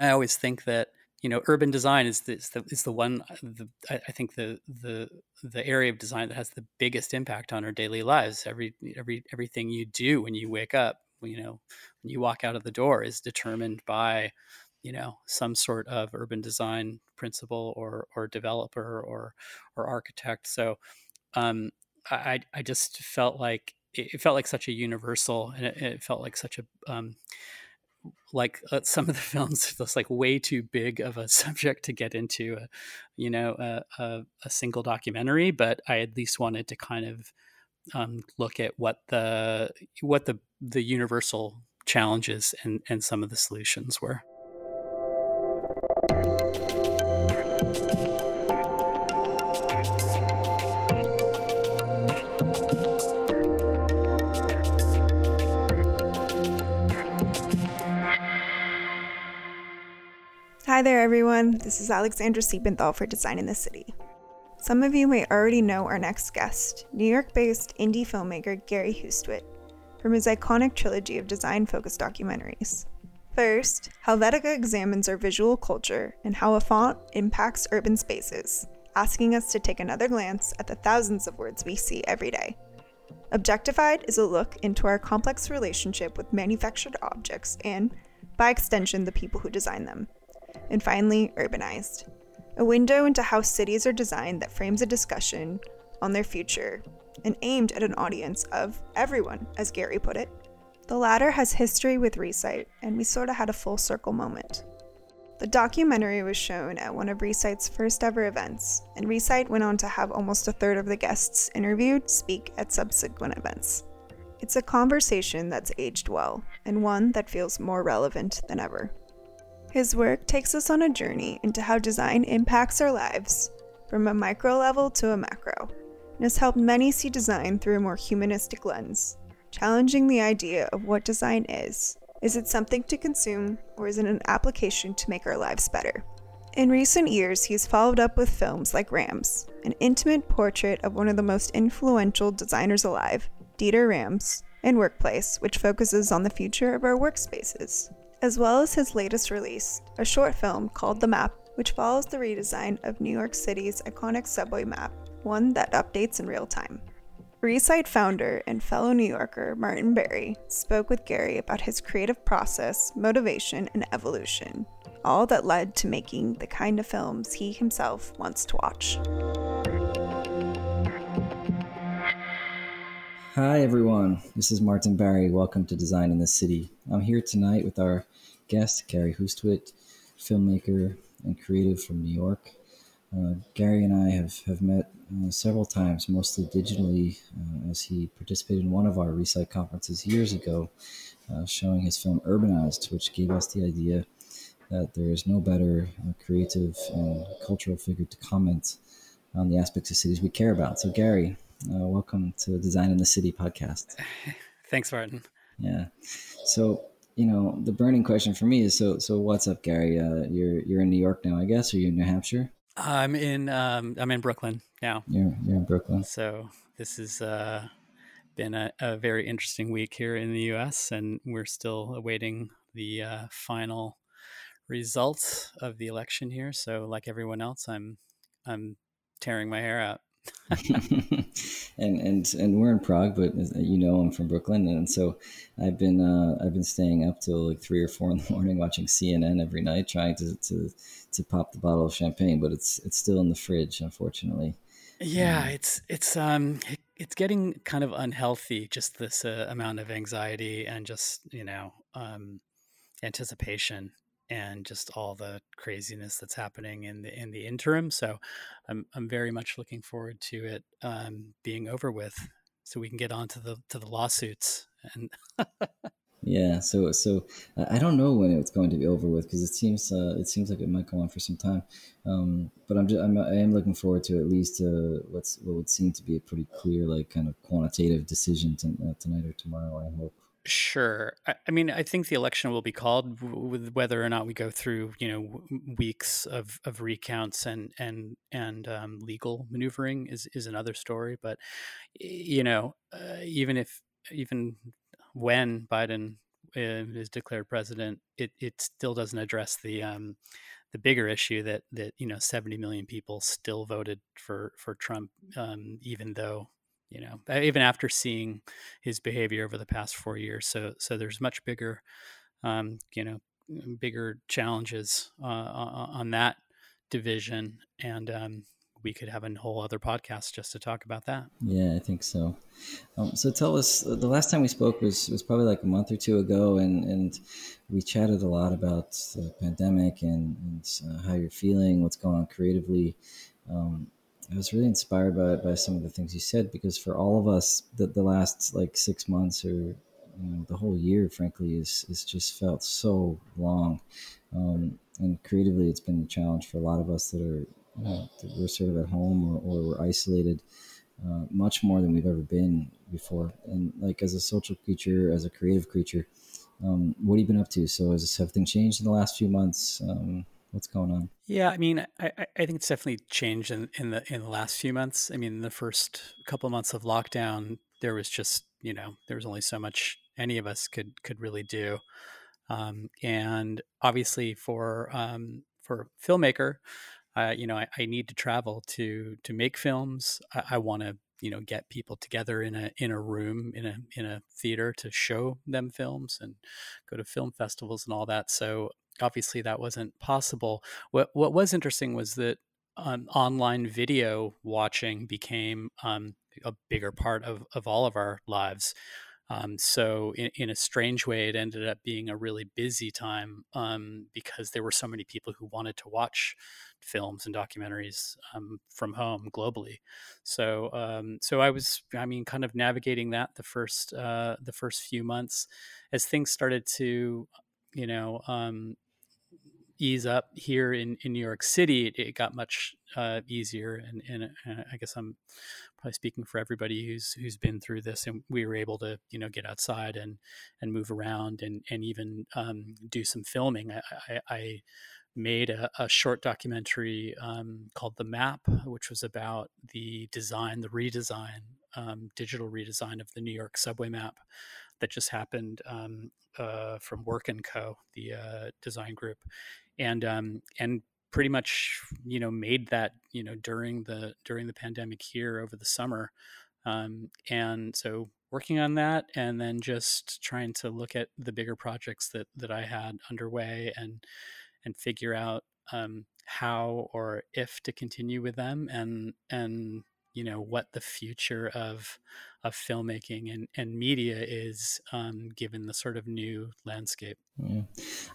I always think that you know urban design is the, is the, is the one uh, the, I think the the the area of design that has the biggest impact on our daily lives. Every every everything you do when you wake up, you know, when you walk out of the door is determined by you know some sort of urban design principle or or developer or or architect. So um, I I just felt like it felt like such a universal and it, it felt like such a um, like uh, some of the films just like way too big of a subject to get into a, you know a, a, a single documentary but i at least wanted to kind of um, look at what the what the the universal challenges and and some of the solutions were Hi there, everyone. This is Alexandra Siebenthal for Design in the City. Some of you may already know our next guest, New York based indie filmmaker Gary Hustwit, from his iconic trilogy of design focused documentaries. First, Helvetica examines our visual culture and how a font impacts urban spaces, asking us to take another glance at the thousands of words we see every day. Objectified is a look into our complex relationship with manufactured objects and, by extension, the people who design them. And finally, urbanized. A window into how cities are designed that frames a discussion on their future and aimed at an audience of everyone, as Gary put it. The latter has history with reSITE, and we sort of had a full circle moment. The documentary was shown at one of reSITE's first ever events, and reSITE went on to have almost a third of the guests interviewed speak at subsequent events. It's a conversation that's aged well, and one that feels more relevant than ever. His work takes us on a journey into how design impacts our lives, from a micro level to a macro, and has helped many see design through a more humanistic lens, challenging the idea of what design is. Is it something to consume, or is it an application to make our lives better? In recent years, he's followed up with films like Rams, an intimate portrait of one of the most influential designers alive, Dieter Rams, and Workplace, which focuses on the future of our workspaces as well as his latest release, a short film called The Map, which follows the redesign of New York City's iconic subway map, one that updates in real time. reSITE founder and fellow New Yorker Martin Barry spoke with Gary about his creative process, motivation, and evolution, all that led to making the kind of films he himself wants to watch. Hi, everyone. This is Martin Barry. Welcome to Design in the City. I'm here tonight with our guest, Gary Hustwit, filmmaker and creative from New York. Uh, Gary and I have, have met uh, several times, mostly digitally, uh, as he participated in one of our reSITE conferences years ago, uh, showing his film Urbanized, which gave us the idea that there is no better uh, creative and cultural figure to comment on the aspects of cities we care about. So, Gary, uh, welcome to Design in the City podcast. Thanks, Martin. Yeah. So, you know, the burning question for me is so. So, what's up, Gary? Uh, you're you're in New York now, I guess, or you in New Hampshire? I'm in um, I'm in Brooklyn now. You're you're in Brooklyn. So this has uh, been a, a, very interesting week here in the U.S., and we're still awaiting the uh, final results of the election here. So, like everyone else, I'm I'm tearing my hair out. and and and we're in Prague, but you know I'm from Brooklyn, and so I've been uh, I've been staying up till like three or four in the morning watching CNN every night, trying to to to pop the bottle of champagne, but it's it's still in the fridge, unfortunately. Yeah, um, it's it's um it's getting kind of unhealthy. Just this uh, amount of anxiety and just you know um, anticipation and just all the craziness that's happening in the in the interim. So I'm I'm very much looking forward to it um, being over with, so we can get on to the to the lawsuits and. yeah, so so I don't know when it's going to be over with because it seems uh, it seems like it might go on for some time, um, but I'm just I'm I am looking forward to at least uh, what's what would seem to be a pretty clear like kind of quantitative decision to, uh, tonight or tomorrow. I hope. Sure. I, I, mean, I think the election will be called with whether or not we go through, you know, weeks of, of recounts and and and um, legal maneuvering is is another story. But you know, uh, even if even when Biden is declared president, it it still doesn't address the um, the bigger issue that that you know 70 million people still voted for for Trump, um, even though you know even after seeing his behavior over the past four years. So so there's much bigger, um, you know, bigger challenges uh, on that division, and um, we could have a whole other podcast just to talk about that. Yeah, I think so. Um, so tell us, the last time we spoke was was probably like a month or two ago, and and we chatted a lot about the pandemic and, and uh, how you're feeling, what's going on creatively. Um, I was really inspired by by some of the things you said because for all of us, the, the last like six months or you know, the whole year, frankly, is is just felt so long. Um, and creatively, it's been a challenge for a lot of us that are uh, we're sort of at home or, or we're isolated uh, much more than we've ever been before. And like as a social creature, as a creative creature, um, what have you been up to? So has something changed in the last few months? Um, what's going on? Yeah, I mean, I, I think it's definitely changed in, in the in the last few months. I mean, the first couple of months of lockdown, there was just you know there was only so much any of us could could really do, um, and obviously for um, for filmmaker, uh, you know, I, I, need to travel to to make films. I, I want to, you know, get people together in a in a room in a in a theater to show them films and go to film festivals and all that. So obviously that wasn't possible. What what was interesting was that um, online video watching became um, a bigger part of of all of our lives. Um, so, in, in, a strange way, it ended up being a really busy time um, because there were so many people who wanted to watch films and documentaries um, from home globally. So, um, so I was, I mean, kind of navigating that the first uh, the first few months as things started to, you know, um, ease up here in, in New York City, it, it got much uh, easier. And, and, uh, I guess I'm probably speaking for everybody who's who's been through this. And we were able to you know get outside and and move around and and even um, do some filming. I, I, I made a, a, short documentary um, called The Map, which was about the design, the redesign, um, digital redesign of the New York subway map that just happened um, uh, from Work and Co, the uh, design group, and um, and pretty much you know made that you know during the during the pandemic here over the summer, um, and so working on that and then just trying to look at the bigger projects that that I had underway and and figure out um, how or if to continue with them and and you know what the future of of filmmaking and, and media is um, given the sort of new landscape yeah.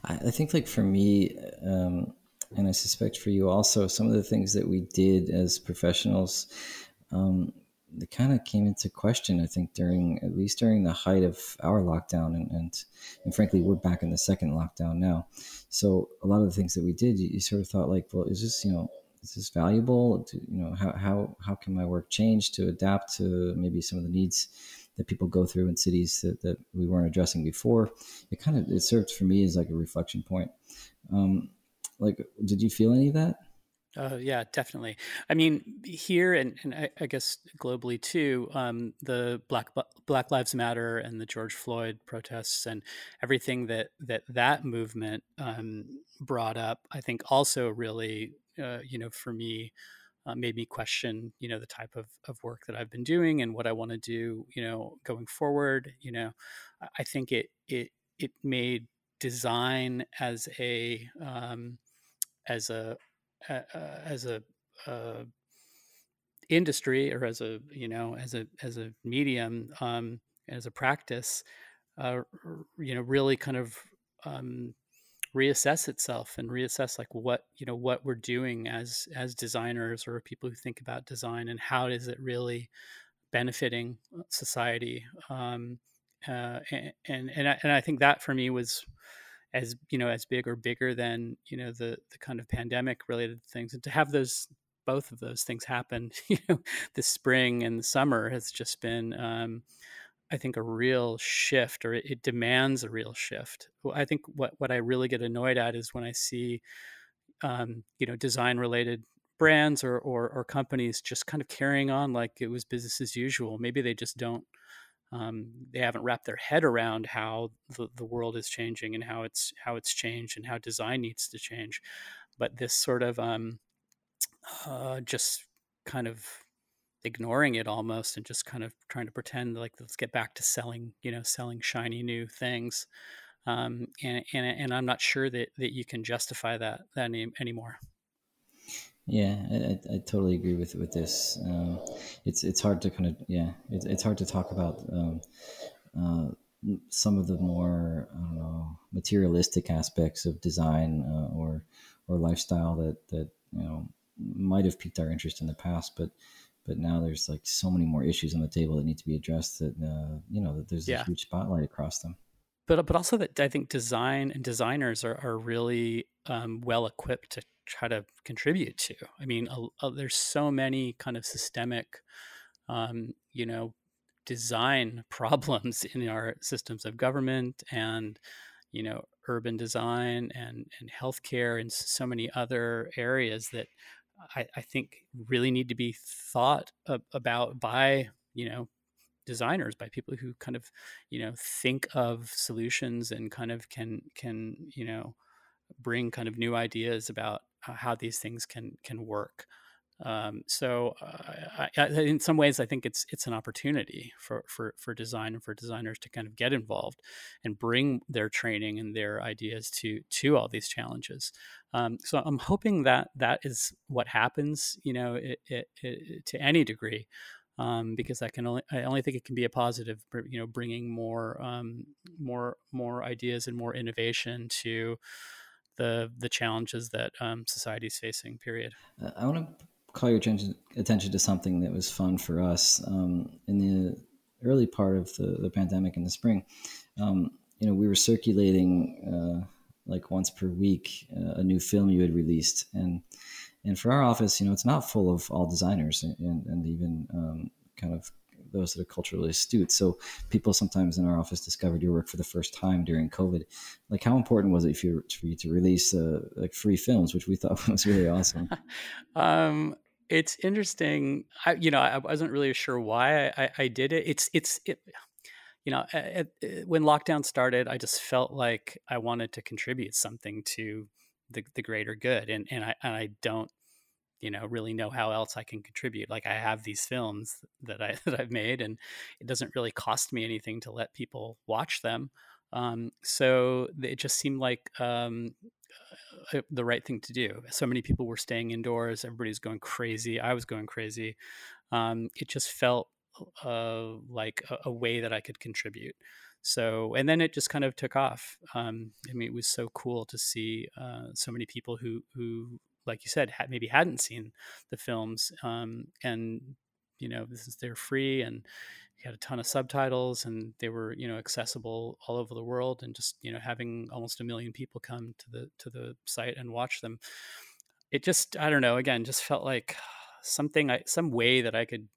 I, I think like for me um, and i suspect for you also some of the things that we did as professionals um, they kind of came into question, I think, during at least during the height of our lockdown, and, and and frankly, we're back in the second lockdown now. So a lot of the things that we did, you, you sort of thought like, well, is this you know is this valuable? To, you know, how how how can my work change to adapt to maybe some of the needs that people go through in cities that, that we weren't addressing before? It kind of it served for me as like a reflection point. Um, like, did you feel any of that? Uh, yeah, definitely. I mean, here and, and I, I guess globally too, um, the Black Black Lives Matter and the George Floyd protests and everything that that that movement um, brought up, I think also really, uh, you know, for me, uh, made me question, you know, the type of, of work that I've been doing and what I want to do, you know, going forward. You know, I think it it it made design as a um, as a uh, as a uh, industry or as a you know as a as a medium um, as a practice uh, you know really kind of um, reassess itself and reassess like what you know what we're doing as as designers or people who think about design and how is it really benefiting society um, uh, and and I, and I think that for me was as you know as big or bigger than you know the the kind of pandemic related things. And to have those both of those things happen you know this spring and the summer has just been um, i think a real shift or it, it, demands a real shift i think what what i really get annoyed at is when i see um, you know design related brands or, or or companies just kind of carrying on like it was business as usual maybe they just don't um, they haven't wrapped their head around how the, the world is changing and how it's how it's changed and how design needs to change. But this sort of um, uh, just kind of ignoring it almost and just kind of trying to pretend like let's get back to selling you know selling shiny new things um, and, and and I'm not sure that that you can justify that that any, anymore. Yeah, I, I, totally agree with with this. Um, it's it's hard to kind of yeah, it's it's hard to talk about um, uh, some of the more I don't know materialistic aspects of design uh, or or lifestyle that that you know might have piqued our interest in the past, but but now there's like so many more issues on the table that need to be addressed that uh, you know that there's yeah. a huge spotlight across them but but also that I think design and designers are are really um, well equipped to try to contribute to. I mean, a, a, there's so many kind of systemic, um, you know, design problems in our systems of government and you know urban design and and healthcare and so many other areas that I, I think really need to be thought about by you know designers by people who kind of you know think of solutions and kind of can can you know bring kind of new ideas about uh, how these things can can work um, so uh, I, in some ways i think it's it's an opportunity for, for for design and for designers to kind of get involved and bring their training and their ideas to to all these challenges um, so i'm hoping that that is what happens you know it, it, it, to any degree um, because I can only I only think it can be a positive, you know, bringing more um, more more ideas and more innovation to the the challenges that um, society is facing. Period. Uh, I want to call your attention attention to something that was fun for us um, in the early part of the, the pandemic in the spring. Um, you know, we were circulating uh, like once per week uh, a new film you had released and and for our office, you know, it's not full of all designers and, and even um, kind of those that are culturally astute. So people sometimes in our office discovered your work for the first time during COVID. Like, how important was it for you, to release uh, like free films, which we thought was really awesome? um, it's interesting. I, you know, I wasn't really sure why I, I did it. It's, it's, it, you know, it, it, when lockdown started, I just felt like I wanted to contribute something to the, the greater good and and I and I don't you know really know how else I can contribute like I have these films that I that I've made and it doesn't really cost me anything to let people watch them um, so it just seemed like um, the right thing to do. So many people were staying indoors everybody's going crazy I was going crazy. Um, it just felt uh, like a, a, way that I could contribute. So and then it just kind of took off. Um, i mean it was so cool to see uh, so many people who who like you said had, maybe hadn't seen the films um, and you know this is they're free and had a ton of subtitles and they were you know accessible all over the world and just you know having almost a million people come to the to the site and watch them it just i don't know again just felt like something I, some way that i could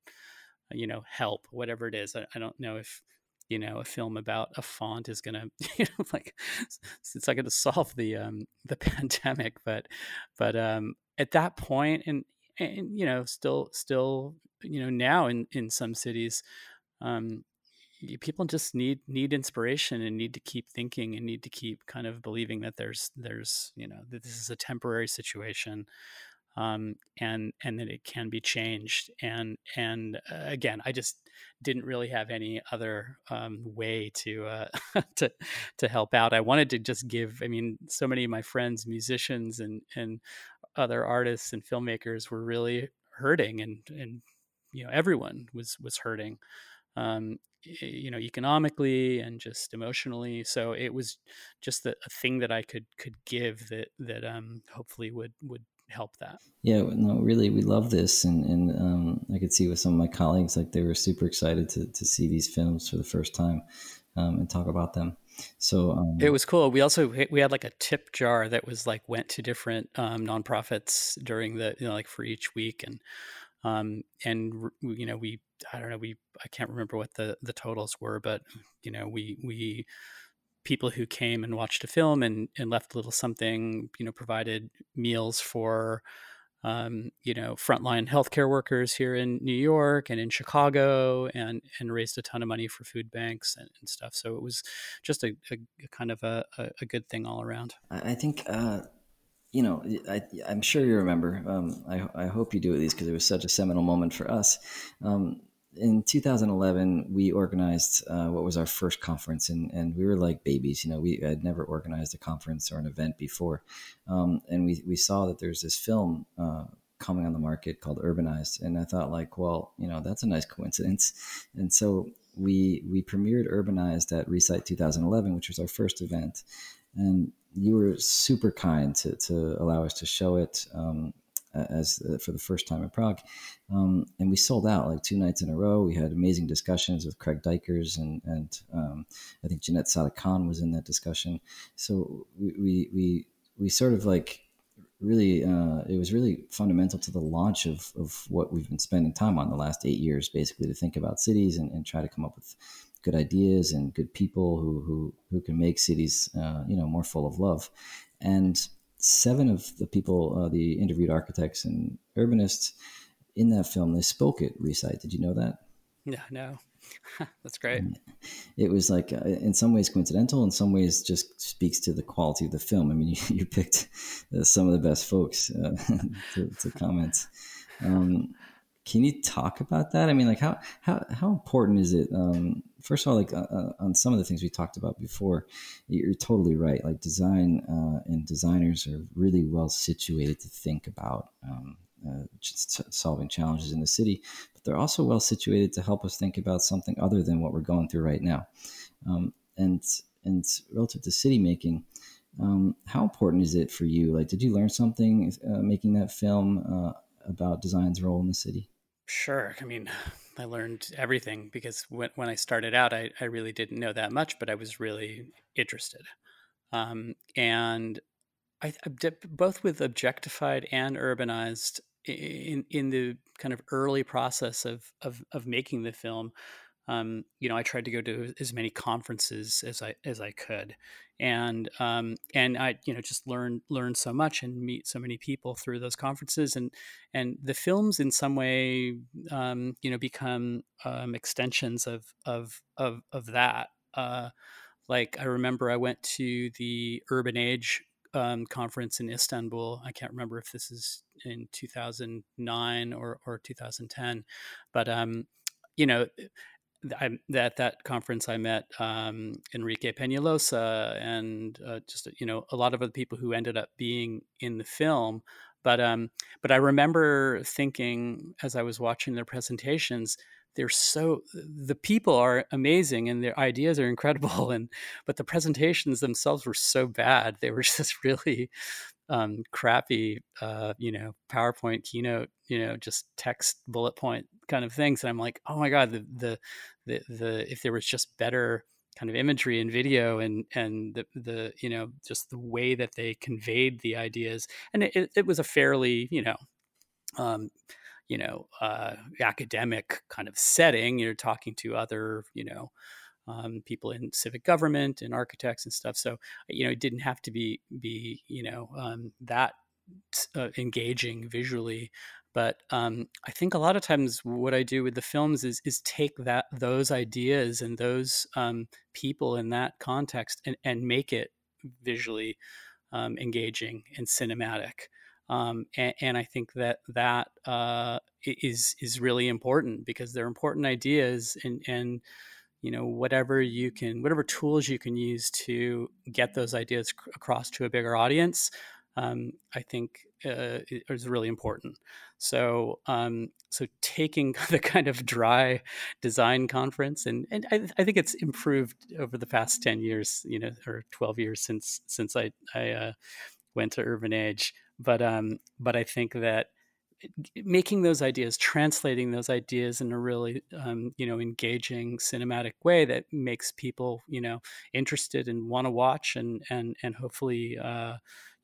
you know help whatever it is. I, I don't know if you know a film about a font is gonna you know like it's not gonna solve the um the pandemic but but um at that point and and you know still still you know now in in some cities um people just need need inspiration and need to keep thinking and need to keep kind of believing that there's there's you know that this is a temporary situation um, and and that it can be changed. And and uh, again, I just didn't really have any other um, way to uh, to to help out. I wanted to just give. I mean, so many of my friends, musicians, and and other artists and filmmakers were really hurting, and and you know everyone was was hurting. Um, you know economically and just emotionally so it was just a, a thing that i could could give that that um hopefully would would help that. Yeah, no, really, we love this, and and um, I could see with some of my colleagues like they were super excited to to see these films for the first time um, and talk about them. So um, it was cool. We also we had like a tip jar that was like went to different um, nonprofits during the you know like for each week and um, and you know we I don't know we I can't remember what the the totals were, but you know we we people who came and watched a film and, and left a little something, you know, provided meals for um, you know, frontline healthcare workers here in New York and in Chicago, and and raised a ton of money for food banks and, and stuff. So it was just a, a, a kind of a, a, good thing all around. I think. Uh, you know, I, am sure you remember. Um, I, I, hope you do at least because it was such a seminal moment for us. Um, in 2011, we organized uh, what was our first conference, and, and we were like babies. You know, we had never organized a conference or an event before, um, and we we saw that there's this film uh, coming on the market called Urbanized, and I thought like, well, you know, that's a nice coincidence, and so we we premiered Urbanized at reSITE 2011, which was our first event, and you were super kind to to allow us to show it. Um, as uh, for the first time in Prague, um, and we sold out like two nights in a row. We had amazing discussions with Craig Dykers and and um, I think Janette Sadik Khan was in that discussion. So we we we, we sort of like really uh, it was really fundamental to the launch of, of what we've been spending time on the last eight years basically to think about cities and, and try to come up with good ideas and good people who who, who can make cities uh, you know more full of love and seven of the people, uh, the interviewed architects and urbanists in that film, they spoke at reSITE. Did you know that? Yeah, no. That's great. And it was like, uh, in some ways, coincidental. In some ways, just speaks to the quality of the film. I mean, you, you picked uh, some of the best folks uh, to, to, comment. Um, can you talk about that? I mean, like, how how how important is it? Um, first of all, like uh, uh, on some of the things we talked about before, you're totally right. Like design uh, and designers are really well situated to think about um, uh, solving challenges in the city, but they're also well situated to help us think about something other than what we're going through right now. Um, and and relative to city making, um, how important is it for you? Like, did you learn something uh, making that film uh, about design's role in the city? Sure. I mean, I learned everything because when, when I started out, I, I really didn't know that much, but I was really interested. Um, and I, I both with objectified and urbanized in in the kind of early process of of, of making the film. Um, you know, I tried to go to as many conferences as I as I could, and um, and I you know just learn learn so much and meet so many people through those conferences and and the films in some way um, you know become um, extensions of of of of that. Uh, like I remember I went to the Urban Age um, conference in Istanbul. I can't remember if this is in 2009 or or 2010, but um, you know I, at that conference, I met um, Enrique Peñalosa and uh, just you know a lot of other people who ended up being in the film. But um, but I remember thinking as I was watching their presentations, they're so the people are amazing and their ideas are incredible, and but the presentations themselves were so bad. They were just really um, crappy, uh, you know, PowerPoint keynote, you know, just text bullet point kind of things. And I'm like, oh my god, the the the, the if there was just better kind of imagery and video and and the the you know just the way that they conveyed the ideas, and it, it was a fairly you know. Um, you know, uh, academic kind of setting. You're talking to other, you know, um, people in civic government and architects and stuff. So you know, it didn't have to be be you know um, that uh, engaging visually. But um, I think a lot of times what I do with the films is is take that those ideas and those um, people in that context and, and make it visually um, engaging and cinematic. Um, and, and, I think that that uh, is is really important because they're important ideas and and you know whatever you can whatever tools you can use to get those ideas across to a bigger audience um, i think uh, is really important. So um, so taking the kind of dry design conference and and I, I, think it's improved over the past 10 years you know or 12 years since since i i uh, went to urban age but um but i think that making those ideas, translating those ideas in a really, um, you know, engaging cinematic way that makes people, you know, interested and want to watch and and and hopefully, uh,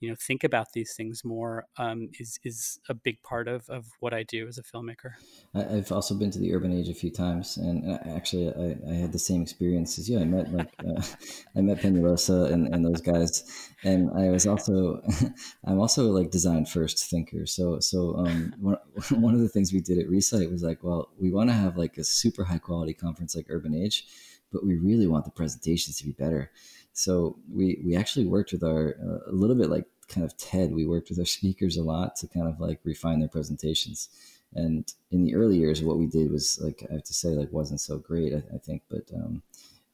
you know think about these things more um, is is a big part of of what I do as a filmmaker. I've also been to the Urban Age a few times, and actually, I, I had the same experience as you. I met like uh, I met Peñalosa and, and those guys, and I was also I'm also like design first thinker. So so um, one one of the things we did at reSITE was like, well, we want to have like a super high quality conference like Urban Age, but we really want the presentations to be better. So we we actually worked with our uh, a little bit like kind of TED. We worked with our speakers a lot to kind of like refine their presentations. And in the early years, what we did was like I have to say like wasn't so great, I, I think, but um,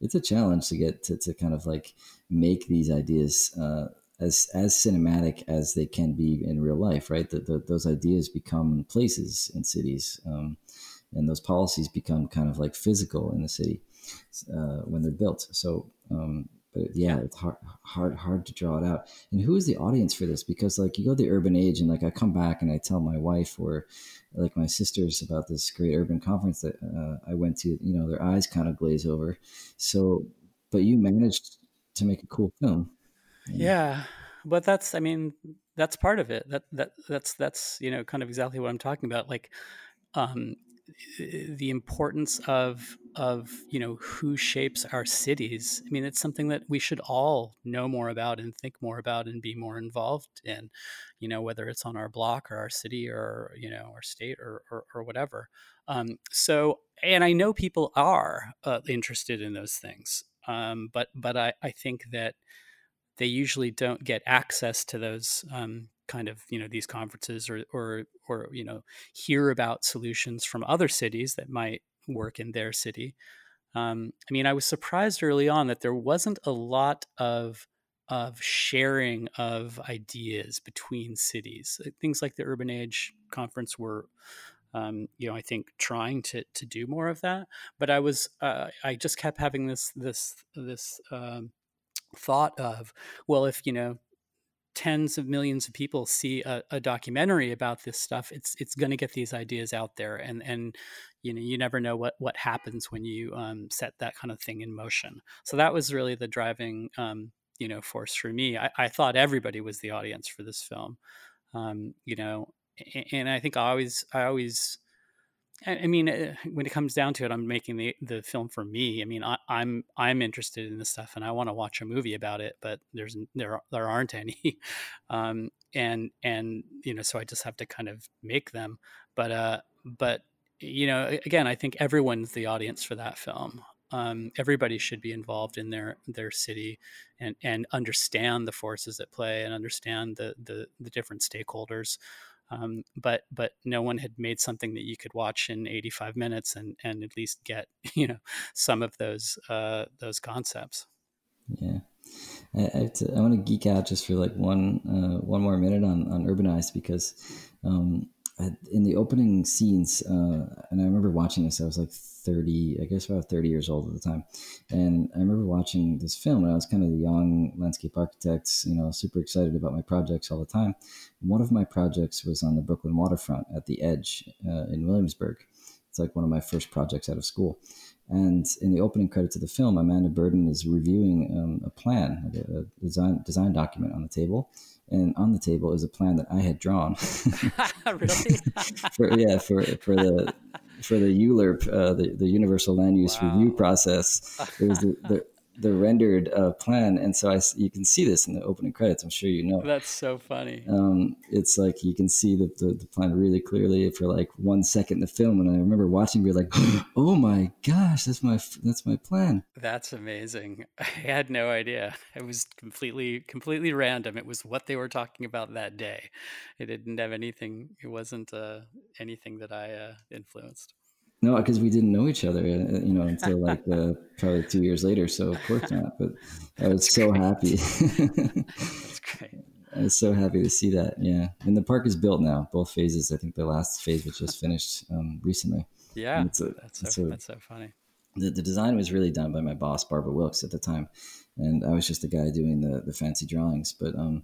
it's a challenge to get to, to kind of like make these ideas uh, as as cinematic as they can be in real life, right? That those ideas become places in cities, um, and those policies become kind of like physical in the city uh, when they're built. So um, but yeah, it's hard, hard, hard to draw it out. And who is the audience for this? Because like you go to the urban age, and like I come back and I tell my wife or like my sisters about this great urban conference that uh, I went to. You know, their eyes kind of glaze over. So, but you managed to make a cool film. Yeah, but that's I mean that's part of it. That that that's that's you know kind of exactly what I'm talking about. Like, um, the importance of of you know who shapes our cities. I mean it's something that we should all know more about and think more about and be more involved in you know whether it's on our block or our city or you know our state or or, or whatever. Um, so and i know people are uh, interested in those things um, but but I, I think that they usually don't get access to those um, kind of you know these conferences or or or you know hear about solutions from other cities that might work in their city. Um, I mean, I was surprised early on that there wasn't a lot of of sharing of ideas between cities. Things like the Urban Age conference were, um, you know, I think trying to to do more of that. But I was, uh, I just kept having this this this um, thought of, well, if you know tens of millions of people see a, a documentary about this stuff, it's it's going to get these ideas out there, and and you know you never know what what happens when you um, set that kind of thing in motion. So that was really the driving um, you know force for me. I, I, thought everybody was the audience for this film, um, you know, and, and I think I always I always I mean, uh, when it comes down to it, I'm making the, the film for me. I mean, I, am I'm, I'm interested in this stuff, and I want to watch a movie about it, but there's there there aren't any, um, and and you know, so I just have to kind of make them. But uh, but you know, again, I think everyone's the audience for that film. Um, everybody should be involved in their their city and and understand the forces at play and understand the the, the different stakeholders um, but but no one had made something that you could watch in 85 minutes and and at least get you know some of those uh, those concepts. Yeah, I, I, to, I want to geek out just for like one uh, one more minute on on urbanized because um, in the opening scenes, uh, and I remember watching this. I was like thirty, I guess about thirty years old at the time, and I remember watching this film. And I was kind of the young landscape architect, you know, super excited about my projects all the time. One of my projects was on the Brooklyn waterfront at the Edge uh, in Williamsburg. It's like one of my first projects out of school. And in the opening credits of the film, Amanda Burden is reviewing um, a plan, a design design document on the table, and on the table is a plan that I had drawn. really? for, yeah, for for the for the ULURP, uh, the the Universal Land Use wow. Review process. It was the, the the rendered uh, plan, and so I you can see this in the opening credits. I'm sure you know. That's so funny. Um, it's like you can see the, the, the plan really clearly for like one second in the film, and I remember watching, be like, "Oh my gosh, that's my that's my plan." That's amazing. I had no idea. It was completely completely random. It was what they were talking about that day. It didn't have anything. It wasn't uh, anything that I uh, influenced. No, because we didn't know each other, uh, you know, until like uh, probably two years later. So of course not. But I was That's so great. happy. That's great. I was so happy to see that. Yeah, and the park is built now. Both phases. I think the last phase was just finished um, recently. Yeah, a, that's so, a, that's so funny. The, the design was really done by my boss Barbara Wilks at the time, and I was just the guy doing the the fancy drawings. But um,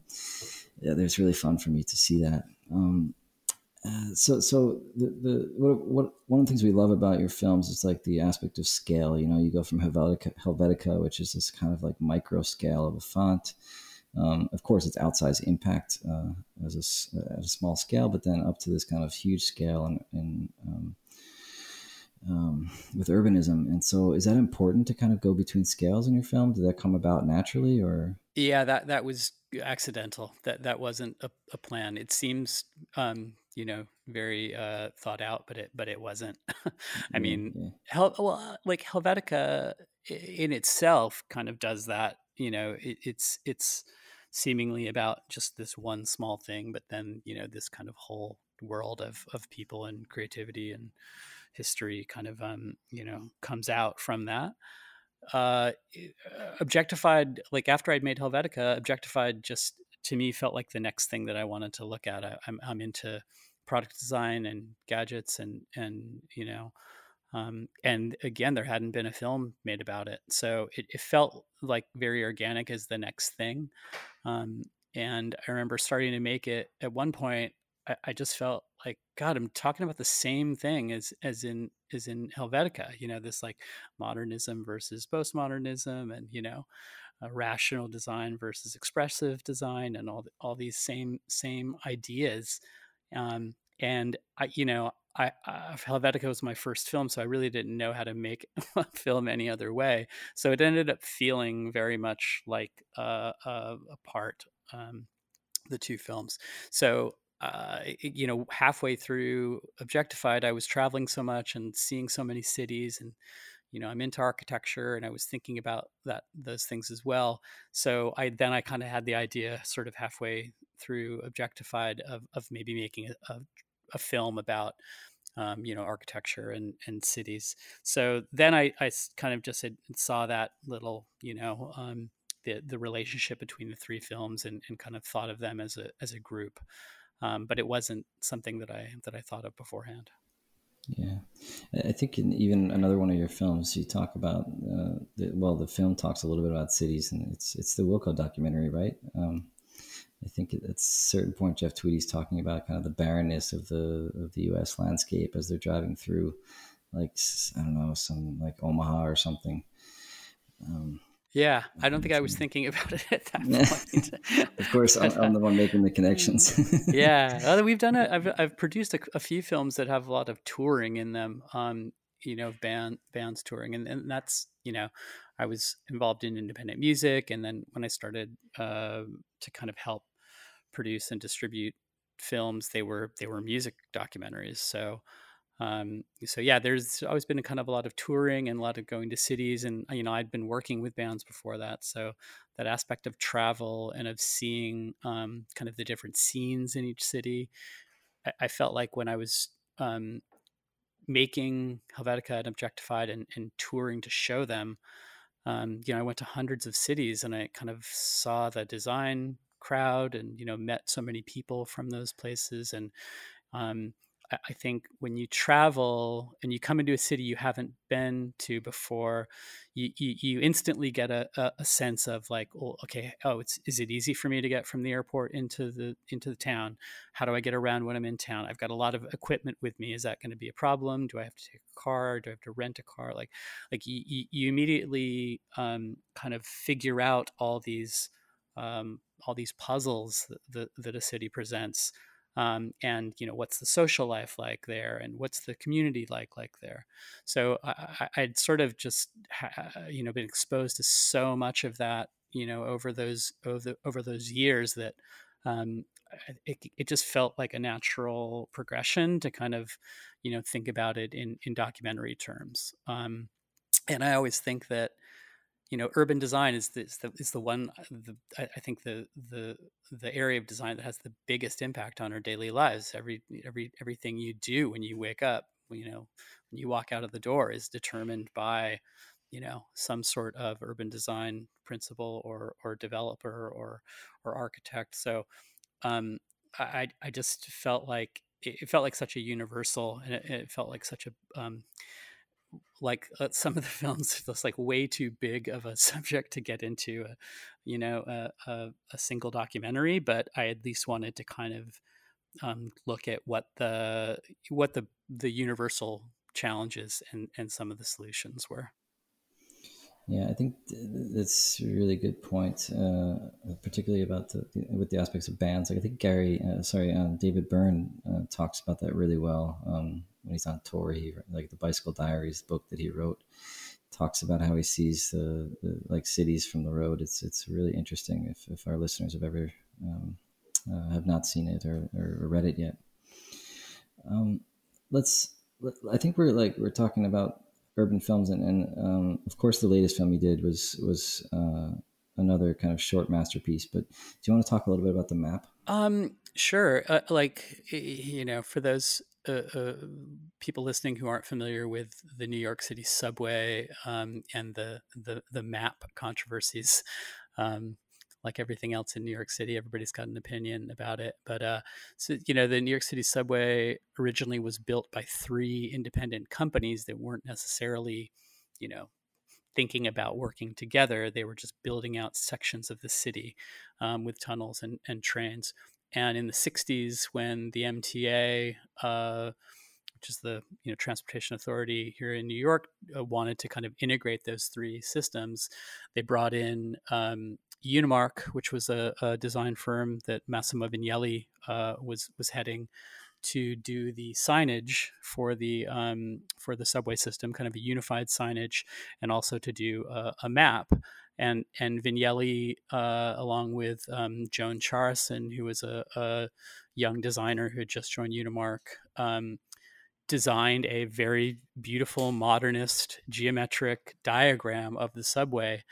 yeah, it was really fun for me to see that. Um, uh, so so the, the what, what one of the things we love about your films is like the aspect of scale you know you go from helvetica, helvetica which is this kind of like micro scale of a font Um, of course, it's outsized impact uh, as a, at a small scale, but then up to this kind of huge scale and, and um, um, with urbanism. And so, is that important to kind of go between scales in your film? Did that come about naturally, or? Yeah, that that was accidental. That that wasn't a, a plan. It seems, um, you know, very uh, thought out, but it but it wasn't. I mean, yeah. Hel- well, like Helvetica in itself kind of does that. You know, it, it's it's seemingly about just this one small thing, but then you know this kind of whole world of of people and creativity and history kind of um, you know comes out from that. Uh, objectified, like after I'd made Helvetica, objectified just to me felt like the next thing that I wanted to look at. I, I'm, I'm into product design and gadgets and and you know um, and again there hadn't been a film made about it so it, it felt like very organic as the next thing um, and i remember starting to make it at one point I, I, just felt like god i'm talking about the same thing as as in as in helvetica you know this like modernism versus postmodernism and you know uh, rational design versus expressive design and all all these same same ideas um, and I, you know, I, I Helvetica was my first film, so I really didn't know how to make a film any other way. So it ended up feeling very much like uh, uh, a part, um, the two films. So uh, you know, halfway through Objectified, I was traveling so much and seeing so many cities, and you know, I'm into architecture, and I was thinking about that those things as well. So I then I kind of had the idea, sort of halfway through Objectified, of of maybe making a, a a film about um, you know architecture and and cities. So then I, I kind of just had, saw that little you know um, the the relationship between the three films and, and kind of thought of them as a as a group. Um, but it wasn't something that I that I thought of beforehand. Yeah, I think in even another one of your films, you talk about uh, the, well, the film talks a little bit about cities, and it's it's the Wilco documentary, right? Um, I think at a certain point, Jeff Tweedy's talking about kind of the barrenness of the of the U.S. landscape as they're driving through, like I don't know, some like Omaha or something. Um, yeah, I don't think I was thinking about it at that point. of course, I'm, I'm, the one making the connections. yeah, we've done it. I've I've produced a, a, few films that have a lot of touring in them. Um, you know, band bands touring, and, and that's you know, I was involved in independent music, and then when I started uh, to kind of help produce and distribute films, they were they were music documentaries. So um, so yeah, there's always been a kind of a lot of touring and a lot of going to cities, and you know I'd been working with bands before that, so that aspect of travel and of seeing um, kind of the different scenes in each city, I, I felt like when I was um, making Helvetica and Objectified and, and touring to show them, um, you know, I went to hundreds of cities and I kind of saw the design crowd and you know met so many people from those places and um, I think when you travel and you come into a city you haven't been to before, you you, you instantly get a, a, sense of like, oh, okay, oh, it's is it easy for me to get from the airport into the into the town? How do I get around when I'm in town? I've got a lot of equipment with me. Is that going to be a problem? Do I have to take a car? Do I have to rent a car? Like, like you, you immediately um, kind of figure out all these um, all these puzzles that, that a city presents um, and you know what's the social life like there and what's the community like like there. So I, i'd sort of just you know been exposed to so much of that you know over those over, over those years that um, it, it just felt like a natural progression to kind of you know think about it in in documentary terms. Um, and i always think that you know, urban design is the, is the, is the one. Uh, the, I think the the the area of design that has the biggest impact on our daily lives. Every every everything you do when you wake up, you know, when you walk out of the door, is determined by, you know, some sort of urban design principle or or developer or or architect. So, um, I I just felt like it, felt like such a universal, and it, it felt like such a um, like uh, some of the films that's like way too big of a subject to get into a, you know a, a, a single documentary but i at least wanted to kind of um, look at what the what the the universal challenges and and some of the solutions were Yeah, I think that's a really good point, uh, particularly about the with the aspects of bands. Like I think Gary, uh, sorry, um, David Byrne uh, talks about that really well um, when he's on tour. He like the Bicycle Diaries book that he wrote talks about how he sees the, the like cities from the road. It's it's really interesting. If, if our listeners have ever um, uh, have not seen it or, or read it yet, um, let's. I think we're like we're talking about urban films, and, and um, of course, the latest film he did was was uh, another kind of short masterpiece. But do you want to talk a little bit about the map? Um, sure. Uh, like you know, for those uh, uh, people listening who aren't familiar with the New York City subway um, and the, the the map controversies, um, like everything else in New York City, everybody's got an opinion about it. But uh, so you know, the New York City subway originally was built by three independent companies that weren't necessarily, you know, thinking about working together. They were just building out sections of the city um, with tunnels and, and trains. And in the 60s, when the MTA, uh, which is the you know transportation authority here in New York, uh, wanted to kind of integrate those three systems, they brought in um, Unimark, which was a, a, design firm that Massimo Vignelli uh, was was heading to do the signage for the um, for the subway system, kind of a unified signage, and also to do a, a map. And and Vignelli, uh, along with um, Joan Charysyn, who was a, a, young designer who had just joined Unimark, um, designed a very beautiful modernist geometric diagram of the subway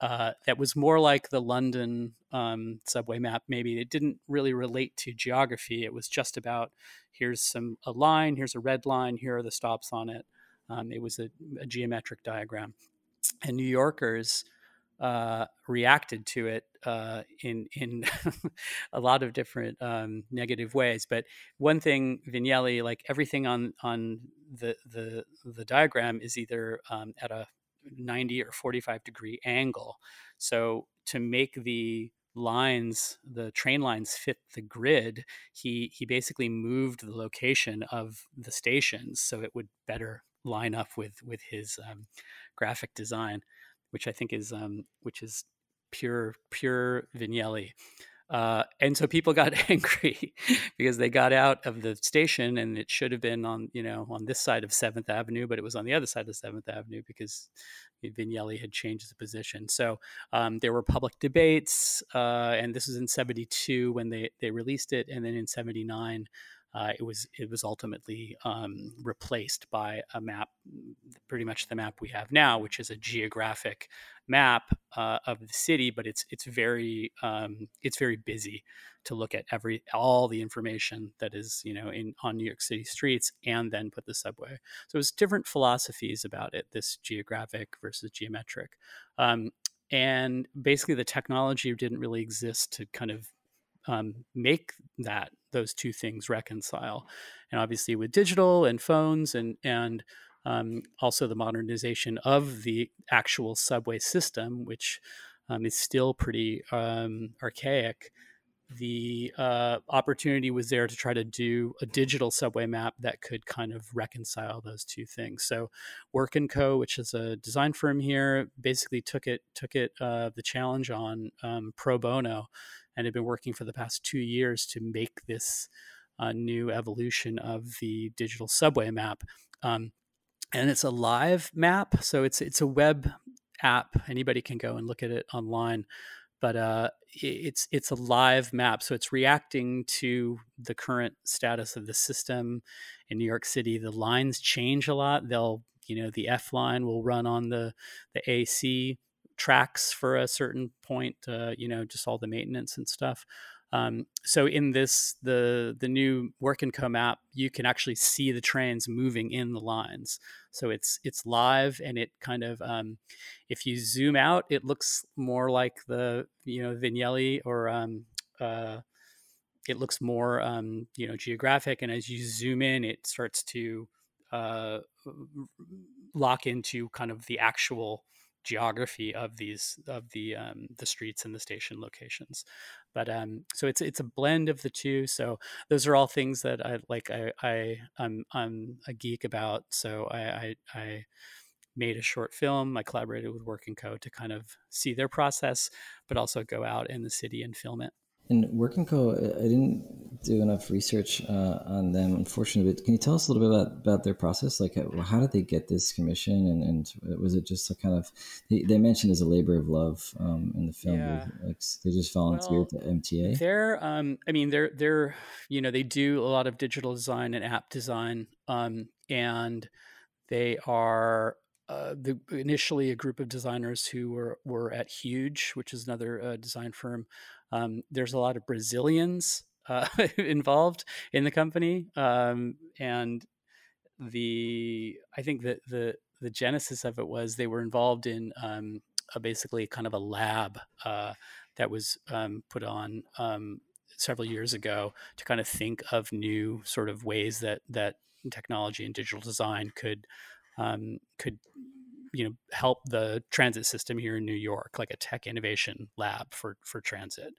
uh, that was more like the London um, subway map. Maybe it didn't really relate to geography. It was just about here's some a line, here's a red line, here are the stops on it. Um, it was a, a, geometric diagram, and New Yorkers uh, reacted to it uh, in in a lot of different um, negative ways. But one thing, Vignelli, like everything on on the the the diagram is either um, at a 90 or 45 degree angle. So to make the lines, the train lines fit the grid, he he basically moved the location of the stations so it would better line up with with his um, graphic design, which I think is um, which is pure pure Vignelli. Uh, and so people got angry because they got out of the station and it should have been on, you know, on this side of Seventh Avenue, but it was on the other side of Seventh Avenue because Vignelli had changed his position. So um, there were public debates, uh, and this was in '72 when they they released it, and then in '79 uh, it was it was ultimately um, replaced by a map, pretty much the map we have now, which is a geographic map uh, of the city, but it's it's very um, it's very busy to look at every all the information that is you know in on New York City streets and then put the subway. So it's different philosophies about it. This geographic versus geometric. Um, and basically, the technology didn't really exist to kind of um, make that those two things reconcile. And obviously, with digital and phones and and um, also the modernization of the actual subway system, which um, is still pretty um, archaic. The uh, opportunity was there to try to do a digital subway map that could kind of reconcile those two things. So, Work and Co., which is a design firm here, basically took it took it uh, the challenge on um, pro bono and had been working for the past two years to make this uh, new evolution of the digital subway map. Um, and it's a live map, so it's it's a web app. Anybody can go and look at it online, but uh, it's it's a live map, so it's reacting to the current status of the system in New York City. The lines change a lot. They'll you know the F line will run on the the AC tracks for a certain point, uh, you know, just all the maintenance and stuff. Um, so in this, the the new Work and Co map, you can actually see the trains moving in the lines. So it's it's live and it kind of, um, if you zoom out, it looks more like the you know Vignelli or um, uh, it looks more um, you know geographic. And as you zoom in, it starts to uh, lock into kind of the actual geography of these of the um, the streets and the station locations but um so it's it's a blend of the two so those are all things that i like i i i'm i'm a geek about so i i, I made a short film. I collaborated with Work and Co to kind of see their process, but also go out in the city and film it. And Work and Co, I didn't do enough research uh, on them, unfortunately. But can you tell us a little bit about, about their process? Like, how, how did they get this commission? And, and was it just a kind of they, they mentioned as a labor of love um, in the film? Yeah. Like they just volunteered well, to MTA. They're, um, I mean, they're they're you know they do a lot of digital design and app design, um, and they are uh, the, initially a group of designers who were, were at Huge, which is another uh, design firm. Um, there's a lot of Brazilians uh, involved in the company, um, and the I think that the the genesis of it was they were involved in um, basically kind of a lab uh, that was um, put on um, several years ago to kind of think of new sort of ways that that technology and digital design could um, could you know help the transit system here in New York, like a tech innovation lab for for transit.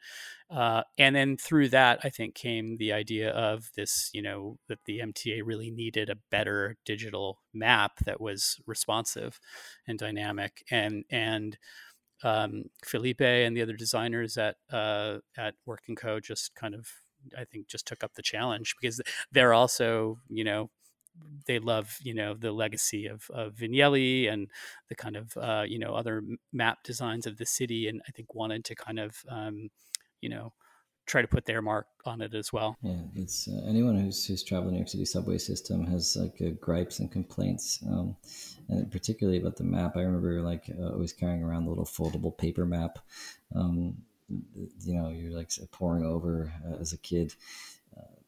Uh, and then through that, I think came the idea of this, you know, that the MTA really needed a better digital map that was responsive and dynamic, and and um, Felipe and the other designers at uh, at Work and Co just kind of I think just took up the challenge because they're also you know they love you know the legacy of, of Vignelli and the kind of uh, you know other map designs of the city, and I think wanted to kind of um, you know try to put their mark on it as well. Yeah, it's uh, anyone who's who's traveled the New York City subway system has like uh, gripes and complaints, um, and particularly about the map. I remember like uh, always carrying around the little foldable paper map. Um, you know, you're like pouring over uh, as a kid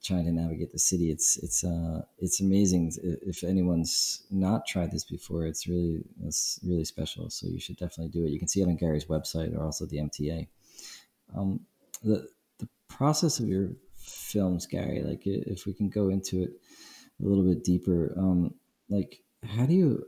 trying to navigate the city. It's it's uh it's amazing. If anyone's not tried this before, it's really it's really special. So you should definitely do it. You can see it on Gary's website or also the MTA. Um, the the process of your films, Gary. Like if we can go into it a little bit deeper, um, like how do you?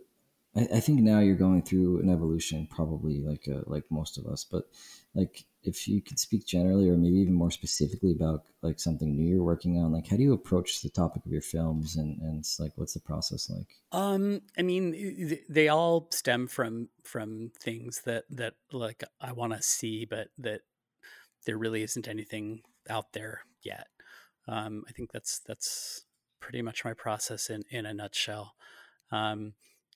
I, I think now you're going through an evolution, probably like uh, like most of us, but like if you could speak generally or maybe even more specifically about like something new you're working on like how do you approach the topic of your films and and it's like what's the process like? Um i mean they all stem from from things that that like i want to see but that there really isn't anything out there yet. Um i think that's that's pretty much my process in in a nutshell. Um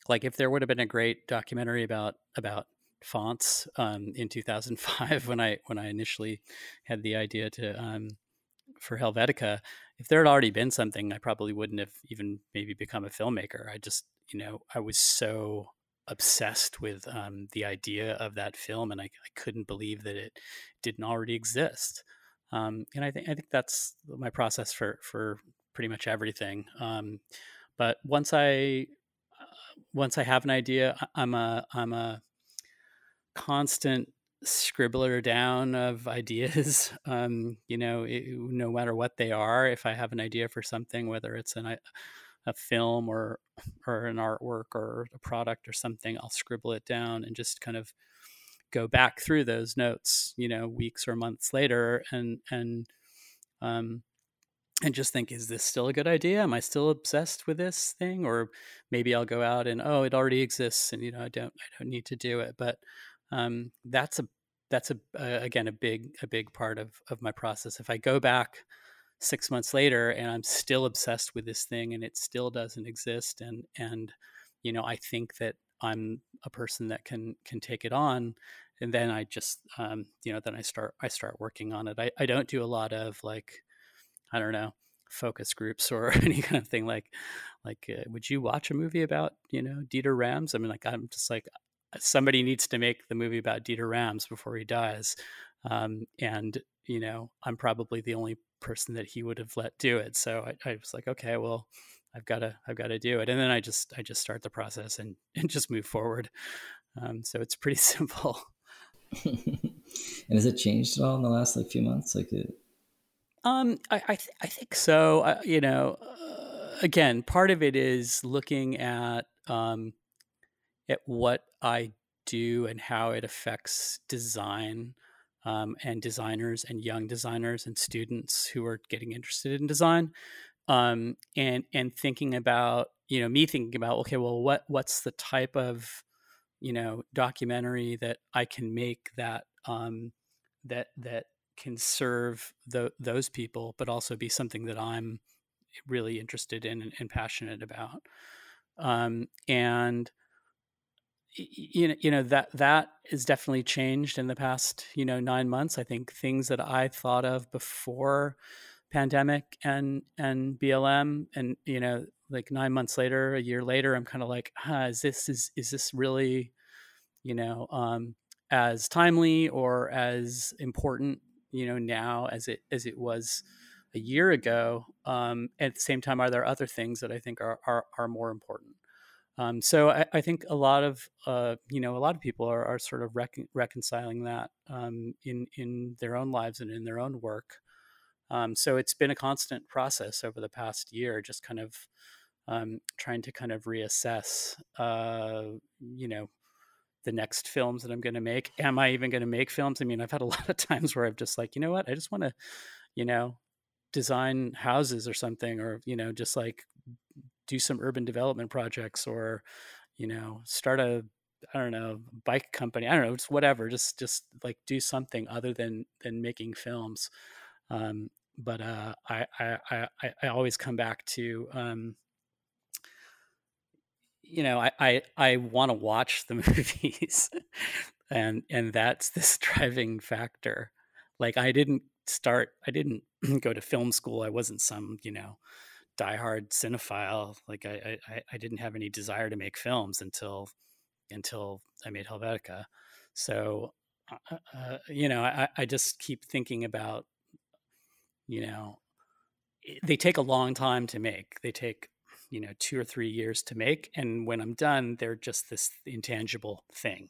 like if there would have been a great documentary about about fonts um, in 2005 when I when I initially had the idea to um, for Helvetica. If there had already been something, I probably wouldn't have even maybe become a filmmaker. I just you know I was so obsessed with um, the idea of that film, and I, I, couldn't believe that it didn't already exist. Um, and I think I think that's my process for for pretty much everything. Um, but once I uh, once I have an idea, I'm a I'm a constant scribbler down of ideas um, you know it, no matter what they are if i have an idea for something whether it's an, a film or or an artwork or a product or something i'll scribble it down and just kind of go back through those notes you know weeks or months later and and um and just think is this still a good idea? Am i still obsessed with this thing? Or maybe i'll go out and oh it already exists and you know i don't i don't need to do it. But um, that's a that's a again a big a big part of of my process. If I go back six months later and I'm still obsessed with this thing and it still doesn't exist, and and you know I think that I'm a person that can can take it on, and then I just um, you know then I start I start working on it. I, I don't do a lot of like I don't know focus groups or any kind of thing like like uh, would you watch a movie about you know Dieter Rams? I mean like I'm just like somebody needs to make the movie about Dieter Rams before he dies. Um, and, you know, I'm probably the only person that he would have let do it. So I, I was like, okay, well, I've got to, I've got to do it. And then I just, I just start the process and, and just move forward. Um, so it's pretty simple. and has it changed at all in the last like few months? Like it... Um, I, I, th- I think so. I, you know, uh, again, part of it is looking at, um, at what I do and how it affects design um, and designers and young designers and students who are getting interested in design um, and and thinking about you know me thinking about okay well what what's the type of you know documentary that i can make that um that that can serve the, those people but also be something that i'm really interested in and, and passionate about? Um and you know you know that that is definitely changed in the past you know 9 months i think things that i thought of before pandemic and and blm and you know like nine months later, a year later, I'm kind of like, huh, is this is is this really, you know, um, as timely or as important, you know, now as it as it was a year ago? Um, at the same time, are there other things that I think are are, are more important? Um, so I, I, think a lot of uh, you know a lot of people are, are sort of recon- reconciling that um, in in their own lives and in their own work. Um, so it's been a constant process over the past year, just kind of um, trying to kind of reassess, uh, you know, the next films that I'm going to make. Am I even going to make films? I mean, I've had a lot of times where I've just like, you know what, I just want to, you know, design houses or something, or you know, just like do some urban development projects, or you know, start a I don't know bike company. I don't know, just whatever. Just just like do something other than than making films. Um, but uh, I, I I I always come back to um, you know, I I, I want to watch the movies, and and that's this driving factor. Like I didn't start, I didn't go to film school. I wasn't some you know diehard cinephile. Like I I, I didn't have any desire to make films until until I made Helvetica. So uh, uh, uh, you know, I, I just keep thinking about you know they take a long time to make. They take you know two or three years to make and when i'm done they're just this intangible thing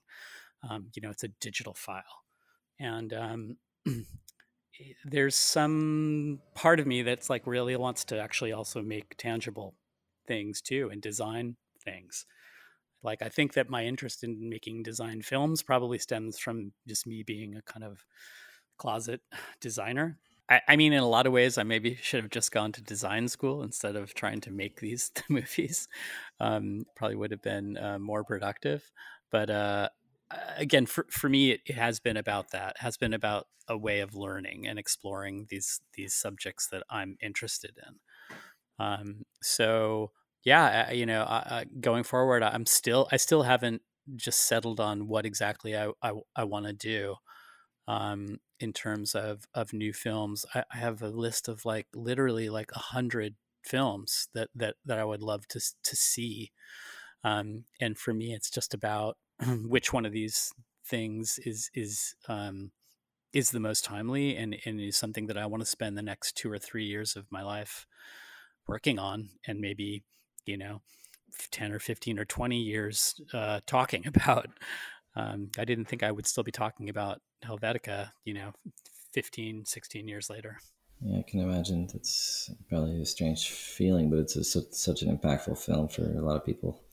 um, you know it's a digital file and um, there's some part of me that's like really wants to actually also make tangible things too and design things like i think that my interest in making design films probably stems from just me being a kind of closet designer I, I, mean, in a lot of ways, I maybe should have just gone to design school instead of trying to make these movies. Um, probably would have been uh, more productive. But uh, again, for, for me, it, it, has been about that. It has been about a way of learning and exploring these these subjects that I'm interested in. Um, so yeah, I, you know, I, going forward, I'm still I still haven't just settled on what exactly I I, I want to do um, in terms of of new films. I, I, have a list of like literally like a hundred films that that that I would love to to see. Um, and for me, it's just about which one of these things is is um, is the most timely and, and is something that I want to spend the next two or three years of my life working on, and maybe you know. 10 or 15 or 20 years uh, talking about um, I didn't think I would still be talking about Helvetica, you know, 15, 16 years later. Yeah, I can imagine. That's probably a strange feeling, but it's a, such an impactful film for a lot of people.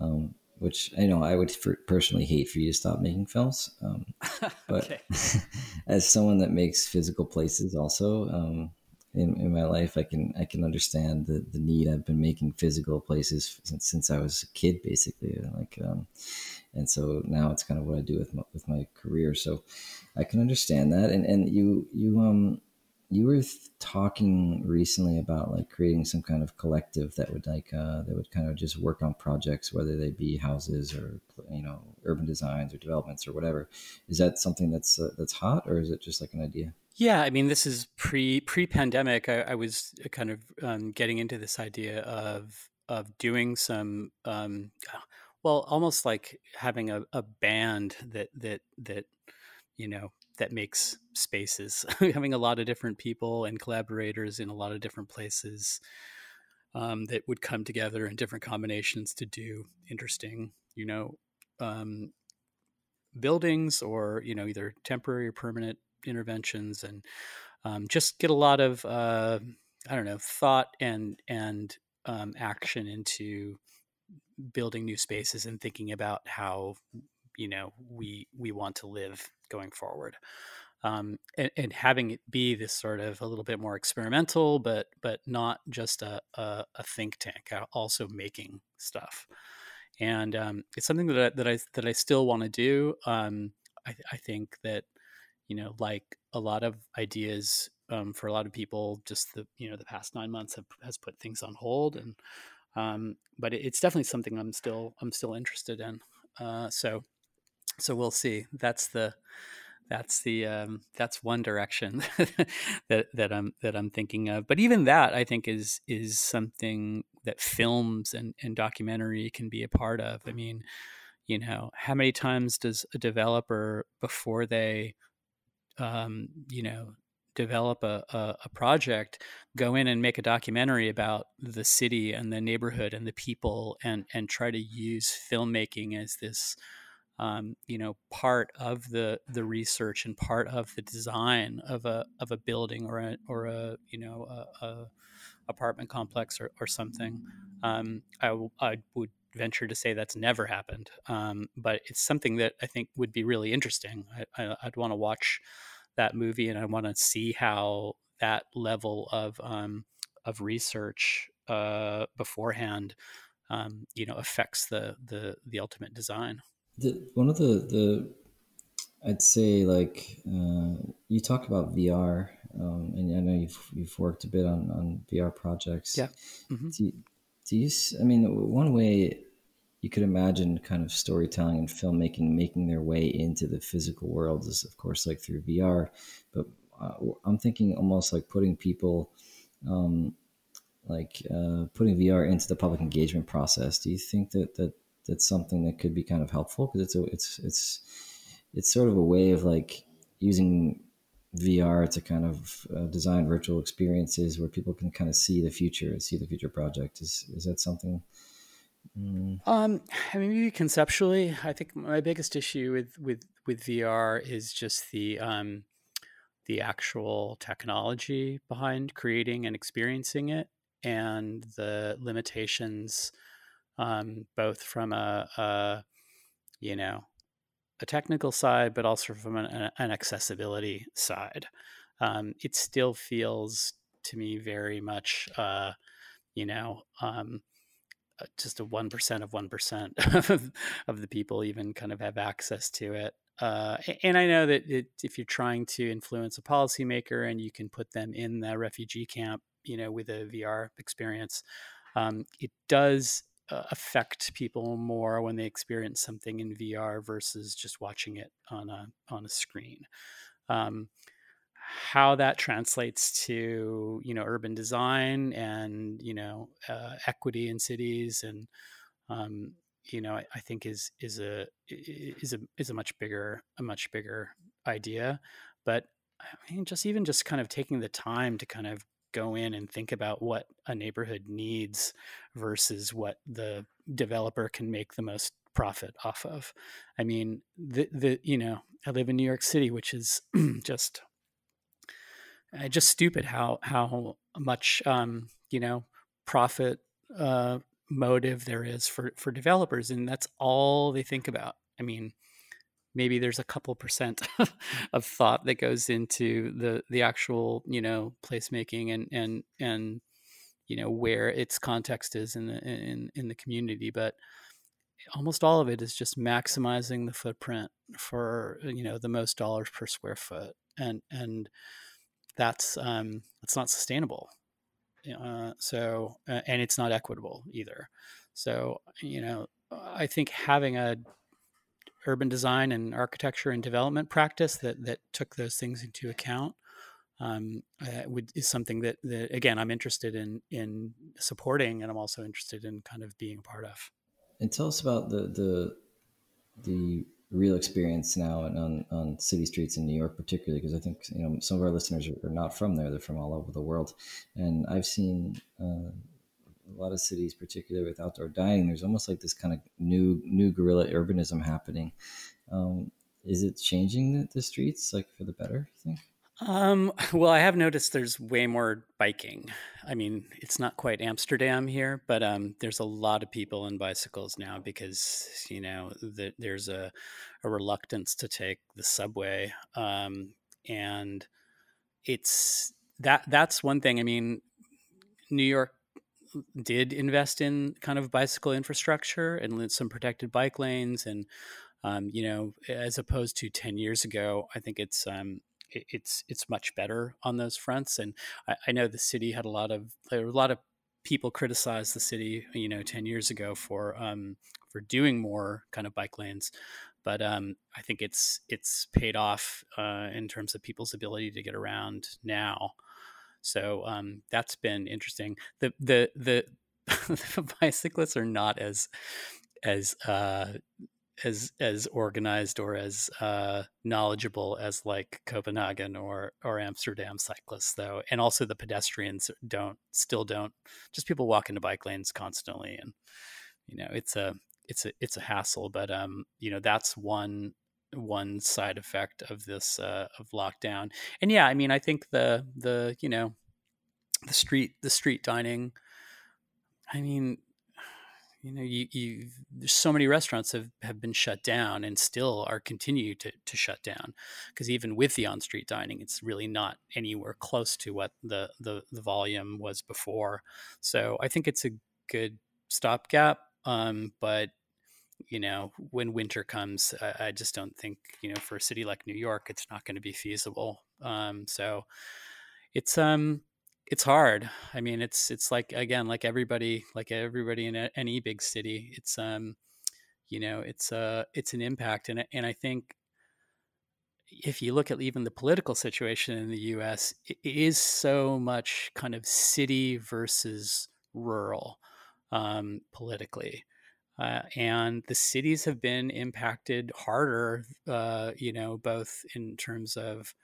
Um, which I know I would personally hate for you to stop making films. Um, but as someone that makes physical places, also um, in, in my life, I can I can understand the, the need. I've been making physical places since, since I was a kid, basically. Like um, and so now it's kind of what I do with my, with my career. So I can understand that. And and you you um you were talking recently about like creating some kind of collective that would like uh, that would kind of just work on projects, whether they be houses or you know urban designs or developments or whatever. Is that something that's uh, that's hot, or is it just like an idea? Yeah, I mean, this is pre pre pandemic. I, I, was kind of um, getting into this idea of of doing some um, well almost like having a, a band that that that you know that makes spaces having a lot of different people and collaborators in a lot of different places um, that would come together in different combinations to do interesting you know um, buildings or you know either temporary or permanent interventions and um, just get a lot of uh, i don't know thought and and um, action into building new spaces and thinking about how you know we we want to live going forward um, and, and, having it be this sort of a little bit more experimental, but but not just a, a, a think tank, also making stuff. And um, it's something that I, that I that I still want to do. Um, I, I, think that you know, like a lot of ideas um, for a lot of people, just the you know the past nine months have has put things on hold, and um, but it, it's definitely something I'm still I'm still interested in. Uh, so so we'll see. That's the that's the um, that's one direction that that I'm that I'm thinking of. But even that, I think, is is something that films and, and documentary can be a part of. I mean, you know, how many times does a developer before they, um, you know, develop a, a, a, project go in and make a documentary about the city and the neighborhood and the people and and try to use filmmaking as this um, you know part of the the research and part of the design of a of a building or a or a you know a, a apartment complex or, or something um, I, w- I would venture to say that's never happened um, but it's something that I think would be really interesting. I, I, would want to watch that movie and I want to see how that level of um, of research uh, beforehand um, you know affects the the the ultimate design the, one of the the I'd say like uh, you talk about VR, um, and I know you've you've worked a bit on, on VR projects. Yeah. Mm-hmm. Do, do you? I mean, one way you could imagine kind of storytelling and filmmaking making their way into the physical world is, of course, like through VR. But uh, I'm thinking almost like putting people, um, like uh, putting VR into the public engagement process. Do you think that that that's something that could be kind of helpful because it's a, it's it's it's sort of a way of like using VR to kind of uh, design virtual experiences where people can kind of see the future, see the future project. Is is that something? Mm. Um, I mean, maybe conceptually, I think my biggest issue with with with VR is just the um, the actual technology behind creating and experiencing it, and the limitations um, both from a, a, you know a technical side, but also from an, an accessibility side. Um, it still feels to me very much, uh, you know, um, uh, just a one percent of one percent of the people even kind of have access to it. Uh, and I know that it, if you're trying to influence a policymaker and you can put them in the refugee camp, you know, with a VR experience, um, it does uh, affect people more when they experience something in VR versus just watching it on a on a screen. Um, how that translates to you know urban design and you know uh, equity in cities and um, you know I, I, think is is a is a is a much bigger a much bigger idea but I mean just even just kind of taking the time to kind of go in and think about what a neighborhood needs versus what the developer can make the most profit off of. I mean, the the you know, I live in New York City, which is just uh, just stupid how how much um, you know profit uh, motive there is for for developers, and that's all they think about. I mean, maybe there's a couple percent of thought that goes into the the actual you know placemaking and and and you know where its context is in the in in the community but almost all of it is just maximizing the footprint for you know the most dollars per square foot and and that's um that's not sustainable. Uh, so uh, and it's not equitable either. So you know i think having a urban design and architecture and development practice that that took those things into account um, uh, would, is something that, that again I'm interested in in supporting, and I'm also interested in kind of being a part of. And tell us about the the the real experience now on on city streets in New York, particularly because I think you know some of our listeners are, not from there; they're from all over the world, and I've seen. Uh, a lot of cities, particularly with outdoor dining, there's almost like this kind of new new guerrilla urbanism happening. Um, is it changing the, the, streets like for the better? You think? Um, well, I have noticed there's way more biking. I mean, it's not quite Amsterdam here, but um, there's a lot of people in bicycles now because you know the, there's a, a reluctance to take the subway. Um, and it's that that's one thing. I mean, New York did invest in kind of bicycle infrastructure and some protected bike lanes and um, you know as opposed to 10 years ago i think it's um, it, it's it's much better on those fronts and I, I, know the city had a lot of a lot of people criticized the city you know 10 years ago for um, for doing more kind of bike lanes but um, I think it's it's paid off uh, in terms of people's ability to get around now. So um, that's been interesting. The the the, the bicyclists are not as as uh, as as organized or as uh, knowledgeable as like Copenhagen or or Amsterdam cyclists though, and also the pedestrians don't still don't just people walk into bike lanes constantly, and you know it's a it's a it's a hassle. But um, you know that's one one side effect of this uh, of lockdown. And yeah, I mean, I think the the you know the street the street dining. I mean, you know, you, you there's so many restaurants have, have been shut down and still are continue to, to shut down because even with the on street dining, it's really not anywhere close to what the, the the volume was before. So I think it's a good stopgap. Um, but you know, when winter comes, I, I, just don't think, you know, for a city like New York, it's not going to be feasible. Um, so it's, um, it's hard. I mean, it's, it's like, again, like everybody, like everybody in a, any big city, it's, um, you know, it's, uh, it's an impact. And, and I think if you look at even the political situation in the U.S., it is so much kind of city versus rural um, politically. Uh, and the cities have been impacted harder, uh, you know, both in terms of,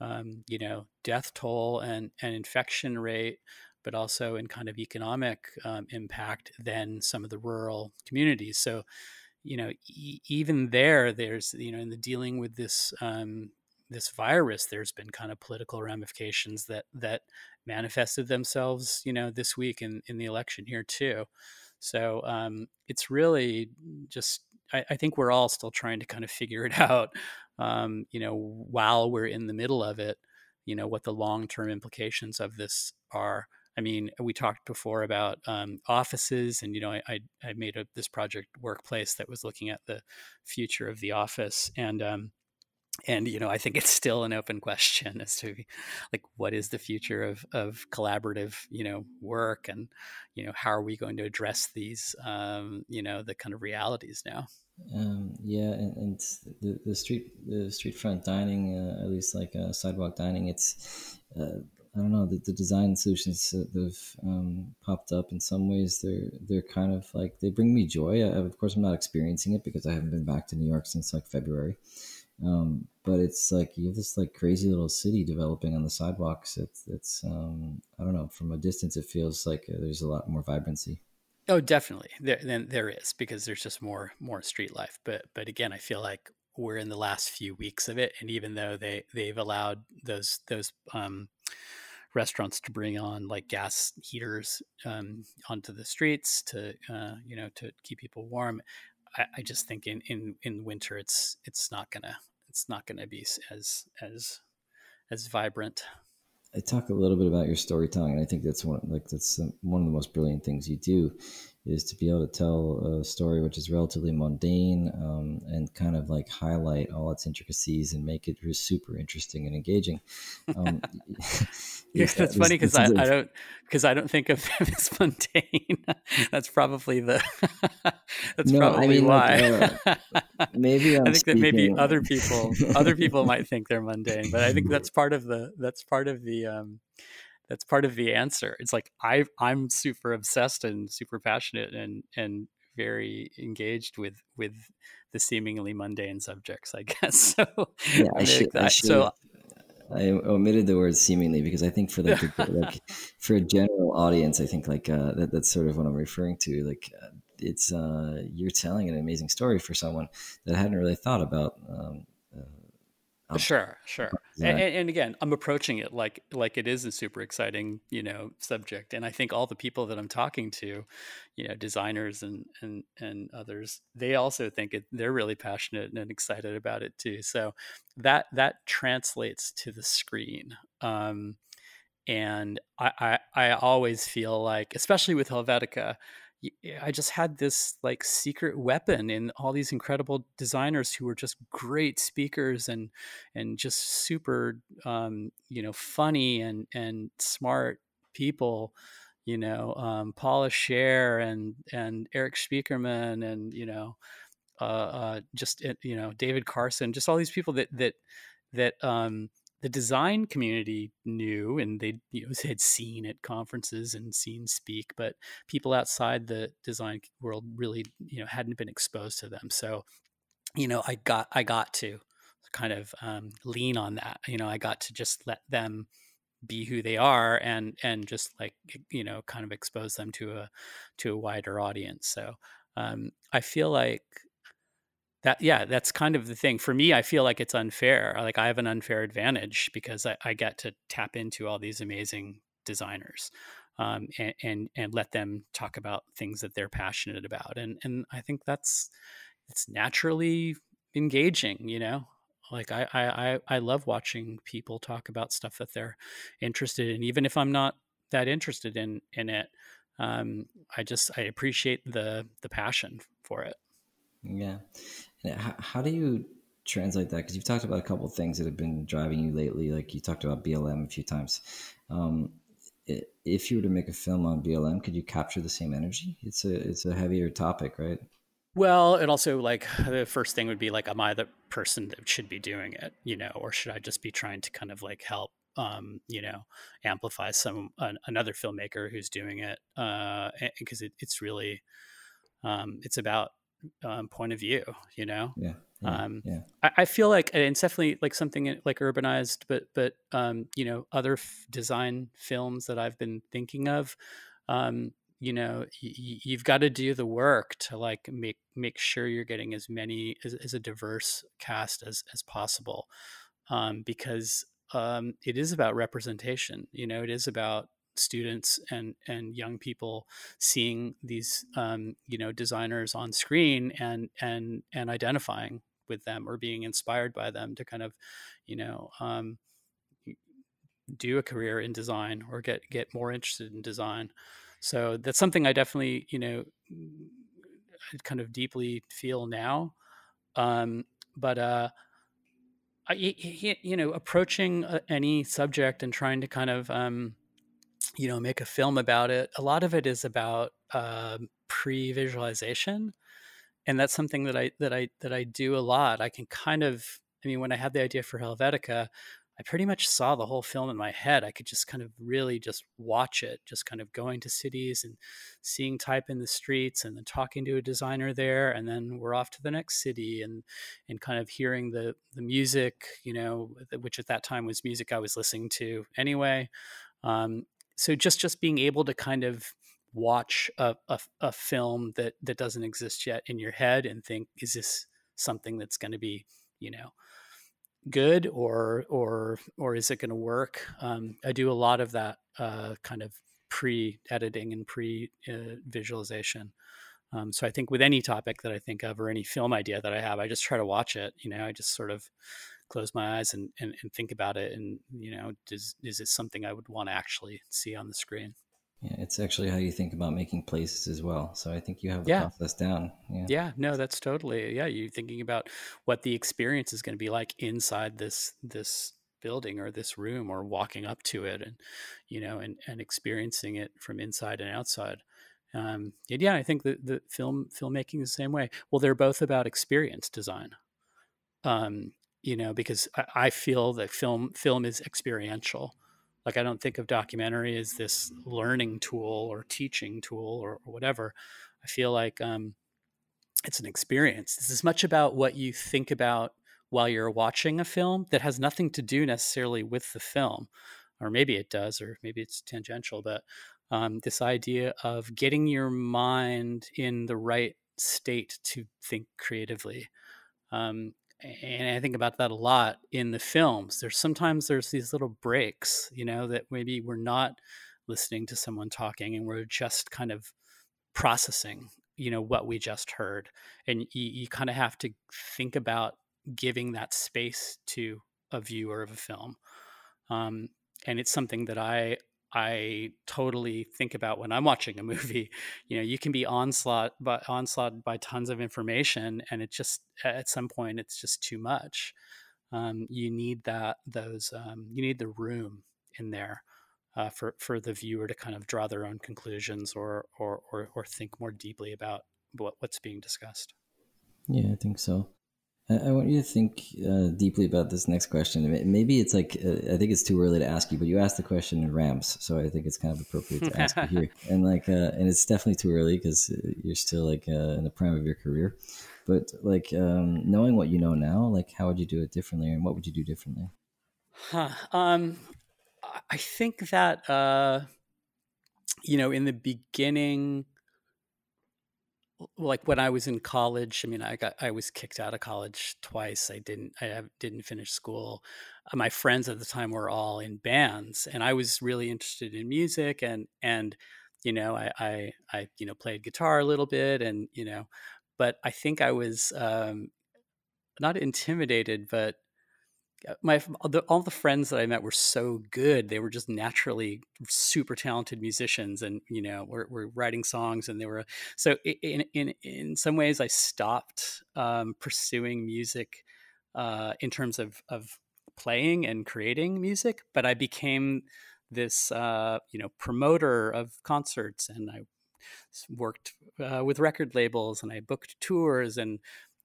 um, you know, death toll and, and infection rate, but also in kind of economic um, impact than some of the rural communities. So, you know, e- even there, there's, you know, in the dealing with this um, this virus, there's been kind of political ramifications that that manifested themselves, you know, this week in in the election here too. So um, it's really just, I, I, think we're all still trying to kind of figure it out, um, you know, while we're in the middle of it, you know, what the long term implications of this are. I mean, we talked before about um, offices, and you know, I, I, I made a, this project workplace that was looking at the future of the office, and um, and you know i think it's still an open question as to like what is the future of of collaborative you know work? And you know how are we going to address these um, you know the kind of realities now? Um, yeah and, and, the, the street the street front dining uh, at least like uh, sidewalk dining it's uh, I don't know the, the design solutions that have um, popped up in some ways. They're they're kind of like they bring me joy. I, of course I'm not experiencing it because I haven't been back to New York since like February um, but it's like you have this like crazy little city developing on the sidewalks. It's, it's um, I don't know. From a distance, it feels like uh, there's a lot more vibrancy. Oh, definitely. There, then there is because there's just more more street life. But but again, I feel like we're in the last few weeks of it, and even though they they've allowed those those um, restaurants to bring on like gas heaters um, onto the streets to uh, you know to keep people warm, I, I just think in, in in winter it's it's not gonna it's not going to be as as as vibrant. I talk a little bit about your storytelling, and I think that's one like that's um, one of the most brilliant things you do is to be able to tell a story which is relatively mundane um, and kind of like highlight all its intricacies and make it super interesting and engaging. Um, yeah, that's funny because I, I, don't because I don't think of them as mundane. that's probably the that's no, probably I mean, why. Like, uh, maybe I'm i think that maybe other people other people might think they're mundane, but I think that's part of the that's part of the um, that's part of the answer. It's like I I'm super obsessed and super passionate and and very engaged with with the seemingly mundane subjects, I guess. So yeah, I should, I should, so I omitted the word seemingly because I think for the like for a general audience, I think like uh, that that's sort of what I'm referring to. Like uh, it's uh, you're telling an amazing story for someone that hadn't really thought about um, Um, sure, sure. And, and, again, I'm approaching it like like it is a super exciting, you know, subject. And I think all the people that I'm talking to, you know, designers and and and others, they also think it. They're really passionate and excited about it too. So that that translates to the screen. Um, and I, I I always feel like, especially with Helvetica, I just had this like secret weapon in all these incredible designers who were just great speakers and and just super um, you know funny and and smart people. You know, um, Paula Scher and and Erik Spiekermann and you know uh, uh, just eh, you know David Carson, just all these people that that that um, the design community knew and they you know had seen at conferences and seen speak but people outside the design world really you know hadn't been exposed to them. So you know i got i got to kind of um, lean on that. You know i got to just let them be who they are and and just like you know kind of expose them to a to a wider audience. So um, i feel like that yeah that's kind of the thing. For me i feel like it's unfair like i have an unfair advantage because i, I get to tap into all these amazing designers um, and, and, and let them talk about things that they're passionate about and and i think that's it's naturally engaging you know? Like I, I i love watching people talk about stuff that they're interested in even if i'm not that interested in in it um, i just i appreciate the the passion for it. Yeah how, how do you translate that? Because you've talked about a couple of things that have been driving you lately. Like you talked about BLM a few times. Um, if you were to make a film on BLM, could you capture the same energy? It's a it's a heavier topic, right? Well, and also like the first thing would be like, am I the person that should be doing it, you know, or should I just be trying to kind of like help, um, you know, amplify some an, another filmmaker who's doing it, because uh, it, it's really, um, it's about um, point of view, you know? Yeah. Yeah, um, yeah. I, I, feel like it's definitely like something like urbanized, but, but, um, you know, other f- design films that I've been thinking of, um, you know, y- you've got to do the work to like make, make sure you're getting as many, as, as a diverse cast as, as possible. Um, because, um, it is about representation, you know, it is about students and and young people seeing these um, you know designers on screen and and and identifying with them or being inspired by them to kind of you know um, do a career in design or get get more interested in design. So that's something i definitely you know kind of deeply feel now. Um, but uh I, you know approaching uh, any subject and trying to kind of um, you know make a film about it. A lot of it is about uh, pre-visualization and that's something that i that i that i do a lot. I can kind of i mean when i had the idea for helvetica i pretty much saw the whole film in my head. I could just kind of really just watch it just kind of going to cities and seeing type in the streets and then talking to a designer there and then we're off to the next city and and kind of hearing the the music you know which at that time was music i was listening to anyway. Um, so just just being able to kind of watch a, a, a, film that that doesn't exist yet in your head and think is this something that's going to be you know good or or or is it going to work? Um, i do a lot of that uh, kind of pre editing and pre uh, um, so i think with any topic that i think of or any film idea that i have i just try to watch it you know i just sort of close my eyes and, and, and think about it and you know does is it something i would want to actually see on the screen yeah it's actually how you think about making places as well so i think you have the yeah. process down yeah yeah no that's totally yeah you're thinking about what the experience is going to be like inside this this building or this room or walking up to it and you know and and experiencing it from inside and outside um, and yeah, I think the, the film filmmaking is the same way. Well, they're both about experience design. Um, you know, because I, feel that film film is experiential. Like I don't think of documentary as this learning tool or teaching tool or, or whatever. I feel like um, it's an experience. It's as much about what you think about while you're watching a film that has nothing to do necessarily with the film, or maybe it does, or maybe it's tangential. But um, this idea of getting your mind in the right state to think creatively. Um, and I think about that a lot in the films. There's sometimes there's these little breaks, you know, that maybe we're not listening to someone talking and we're just kind of processing, you know, what we just heard. And you, you kind of have to think about giving that space to a viewer of a film. Um, and it's something that I I totally think about when I'm watching a movie. You know, you can be onslaught but onslaught by tons of information, and it just at some point it's just too much. Um, you need that those um, you need the room in there uh, for for the viewer to kind of draw their own conclusions or or or, or think more deeply about what, what's being discussed. Yeah, I think so. I want you to think uh, deeply about this next question. Maybe it's like uh, I think it's too early to ask you, but you asked the question in Rams, so I think it's kind of appropriate to ask you here. And like, uh, and it's definitely too early because uh, you're still like uh, in the prime of your career. But like, um, knowing what you know now, like, how would you do it differently, and what would you do differently? Huh. Um, I think that uh, you know, in the beginning like when I was in college, I mean, I got I was kicked out of college twice. I didn't I didn't finish school. Uh, my friends at the time were all in bands, and I was really interested in music and and you know I I, I you know played guitar a little bit and you know, but I think I was um, not intimidated, but my all the friends that I met were so good. They were just naturally super talented musicians, and you know, were, were writing songs, and they were so. In in in some ways, I stopped um, pursuing music uh, in terms of of playing and creating music, but I became this uh, you know promoter of concerts, and I worked uh, with record labels, and I booked tours, and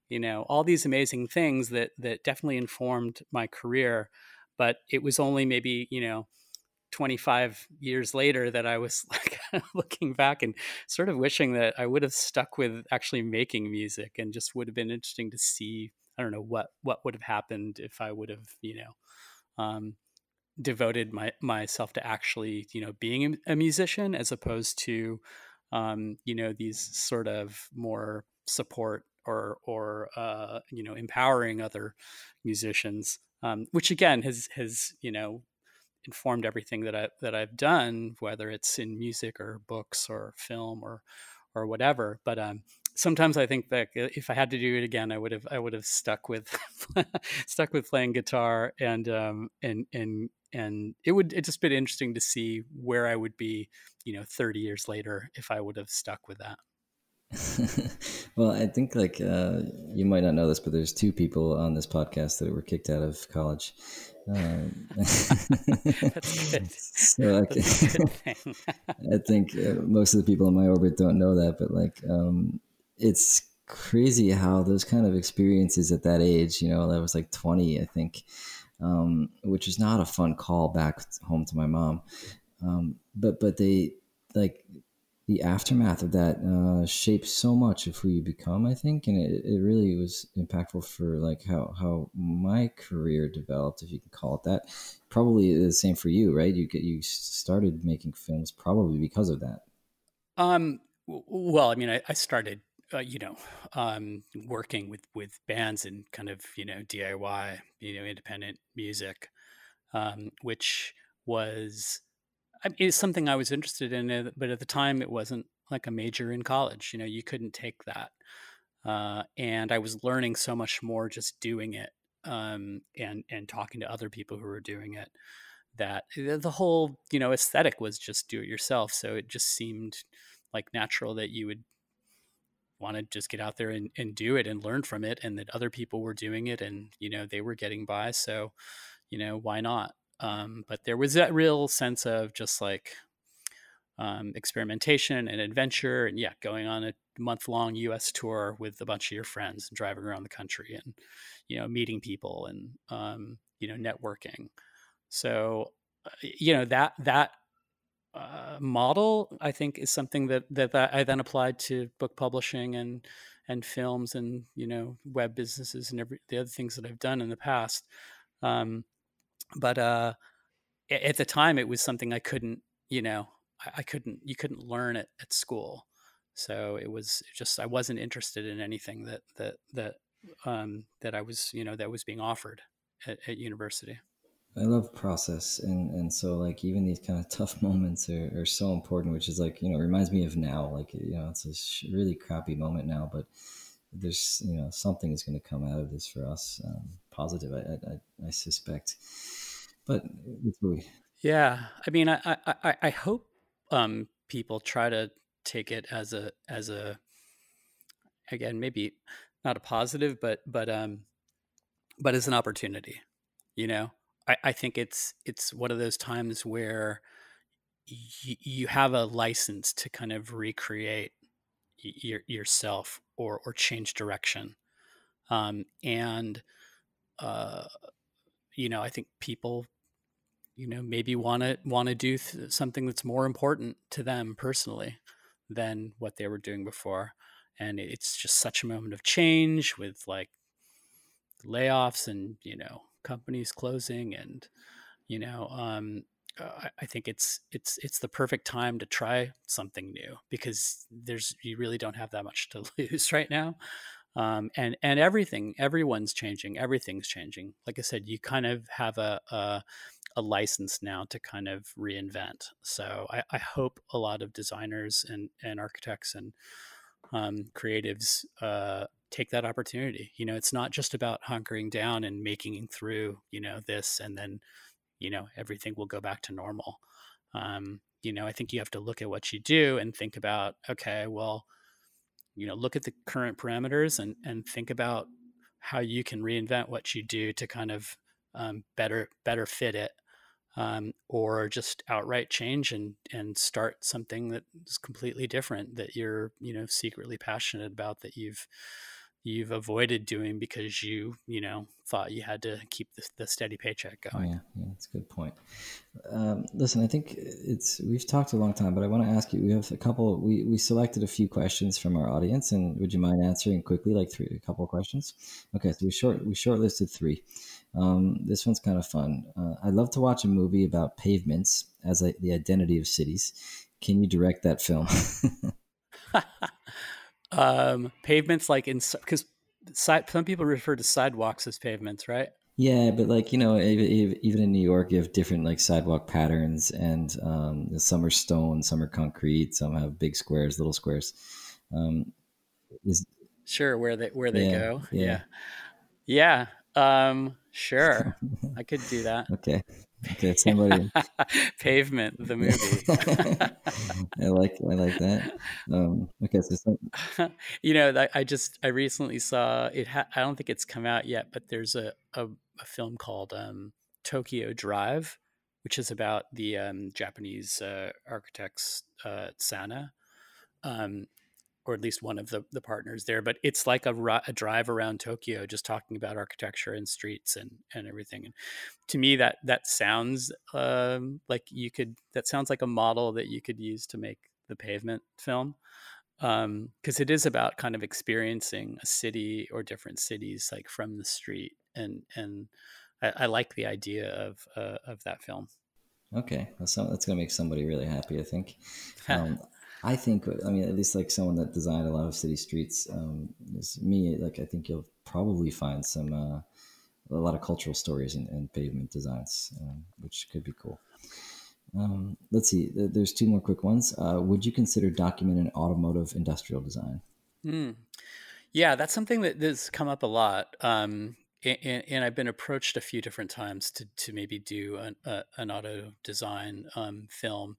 you know all these amazing things that that definitely informed my career but it was only maybe you know 25 years later that I was like looking back and sort of wishing that I would have stuck with actually making music and just would have been interesting to see I don't know what what would have happened if I would have you know um, devoted my myself to actually you know being a musician as opposed to um, you know these sort of more support or or uh, you know empowering other musicians, um, which again has has you know informed everything that I that I've done, whether it's in music or books or film or or whatever. But um, sometimes I think that if I had to do it again, I would have I would have stuck with stuck with playing guitar and um, and and and it would it just been interesting to see where I would be, you know, 30 years later if I would have stuck with that. well, I think like uh, you might not know this, but there's two people on this podcast that were kicked out of college. Um, good. so I, I think uh, most of the people in my orbit don't know that, but like um, it's crazy how those kind of experiences at that age, you know, that was like 20, I think, um, which is not a fun call back home to my mom. Um, but but they like the aftermath of that uh, shapes so much of who you become, I think, and it, it really was impactful for like how how my career developed, if you can call it that. Probably the same for you, right? You get you started making films probably because of that. Um. Well, I mean, I, I started, uh, you know, um, working with with bands and kind of you know DIY, you know, independent music, um, which was it's something I was interested in, but at the time it wasn't like a major in college. You know, you couldn't take that, uh, and I was learning so much more just doing it um, and and talking to other people who were doing it. That the whole you know aesthetic was just do it yourself, so it just seemed like natural that you would want to just get out there and, and do it and learn from it, and that other people were doing it, and you know they were getting by, so you know why not um, but there was that real sense of just like um, experimentation and adventure, and yeah, going on a month long U.S. tour with a bunch of your friends and driving around the country and you know meeting people and um, you know networking. So uh, you know that that uh, model I think is something that, that that I then applied to book publishing and and films and you know web businesses and every the other things that I've done in the past. Um, but uh, at the time it was something I couldn't, you know, I, I couldn't, you couldn't learn it at school. So it was just, I wasn't interested in anything that, that, that um, that I was you know that was being offered at, at university. I love process, and and so like even these kind of tough moments are, are so important. Which is like you know reminds me of now, like you know it's a really crappy moment now, but there's you know something is going to come out of this for us, um, positive. I, I I suspect, but it's really yeah. I mean, I I I hope um, people try to take it as a as a again maybe not a positive, but but um but as an opportunity, you know I, I think it's it's one of those times where y- you have a license to kind of recreate y- yourself or or change direction, um, and uh, you know I think people you know maybe want to want to do th- something that's more important to them personally than what they were doing before. And it's just such a moment of change with like layoffs and you know companies closing and you know um, I think it's it's it's the perfect time to try something new because there's you really don't have that much to lose right now um, and and everything everyone's changing everything's changing like i said you kind of have a, a, a license now to kind of reinvent so I, I, hope a lot of designers and and architects and um, creatives uh, take that opportunity. You know, it's not just about hunkering down and making through, you know, this and then, you know, everything will go back to normal. Um, you know, I think you have to look at what you do and think about, okay, well, you know, look at the current parameters and and think about how you can reinvent what you do to kind of um, better better fit it um, or just outright change and and start something that is completely different that you're you know secretly passionate about that you've you've avoided doing because you you know thought you had to keep the, the steady paycheck going. Oh, yeah, yeah, that's a good point. Um, listen, I think it's we've talked a long time, but I want to ask you. We have a couple. We we selected a few questions from our audience, and would you mind answering quickly, like three, a couple of questions? Okay, so we short we shortlisted three. Um, this one's kind of fun. Uh, I'd love to watch a movie about pavements as a, the identity of cities. Can you direct that film? um, pavements, like in because some people refer to sidewalks as pavements, right? Yeah, but like you know, even in New York, you have different like sidewalk patterns, and um, some are stone, some are concrete, some have big squares, little squares. Um, is, sure, where they where they yeah, go, yeah, yeah. yeah. Um, Sure, I could do that. okay. Okay, somebody pavement the movie. I like I like that. Um, okay, so some... you know, I just I recently saw it. Ha- I don't think it's come out yet, but there's a a, a film called um, Tokyo Drive, which is about the um, Japanese uh, architects uh, SANAA, um, or at least one of the, the partners there. But it's like a, a drive around Tokyo, just talking about architecture and streets and, and everything. And to me, that that sounds um, like you could that sounds like a model that you could use to make the pavement film because um, it is about kind of experiencing a city or different cities like from the street and and I, I like the idea of uh, of that film. Okay, that's, that's gonna make somebody really happy. I think. Um, I think, I mean, at least like someone that designed a lot of city streets, um, is me. Like, I think you'll probably find some uh, a lot of cultural stories in, in pavement designs, um, which could be cool. Um, let's see. There's two more quick ones. Uh, would you consider documenting automotive industrial design? Mm. Yeah, that's something that has come up a lot. Um, and, and, I've been approached a few different times to, to maybe do an, uh, an auto design um, film.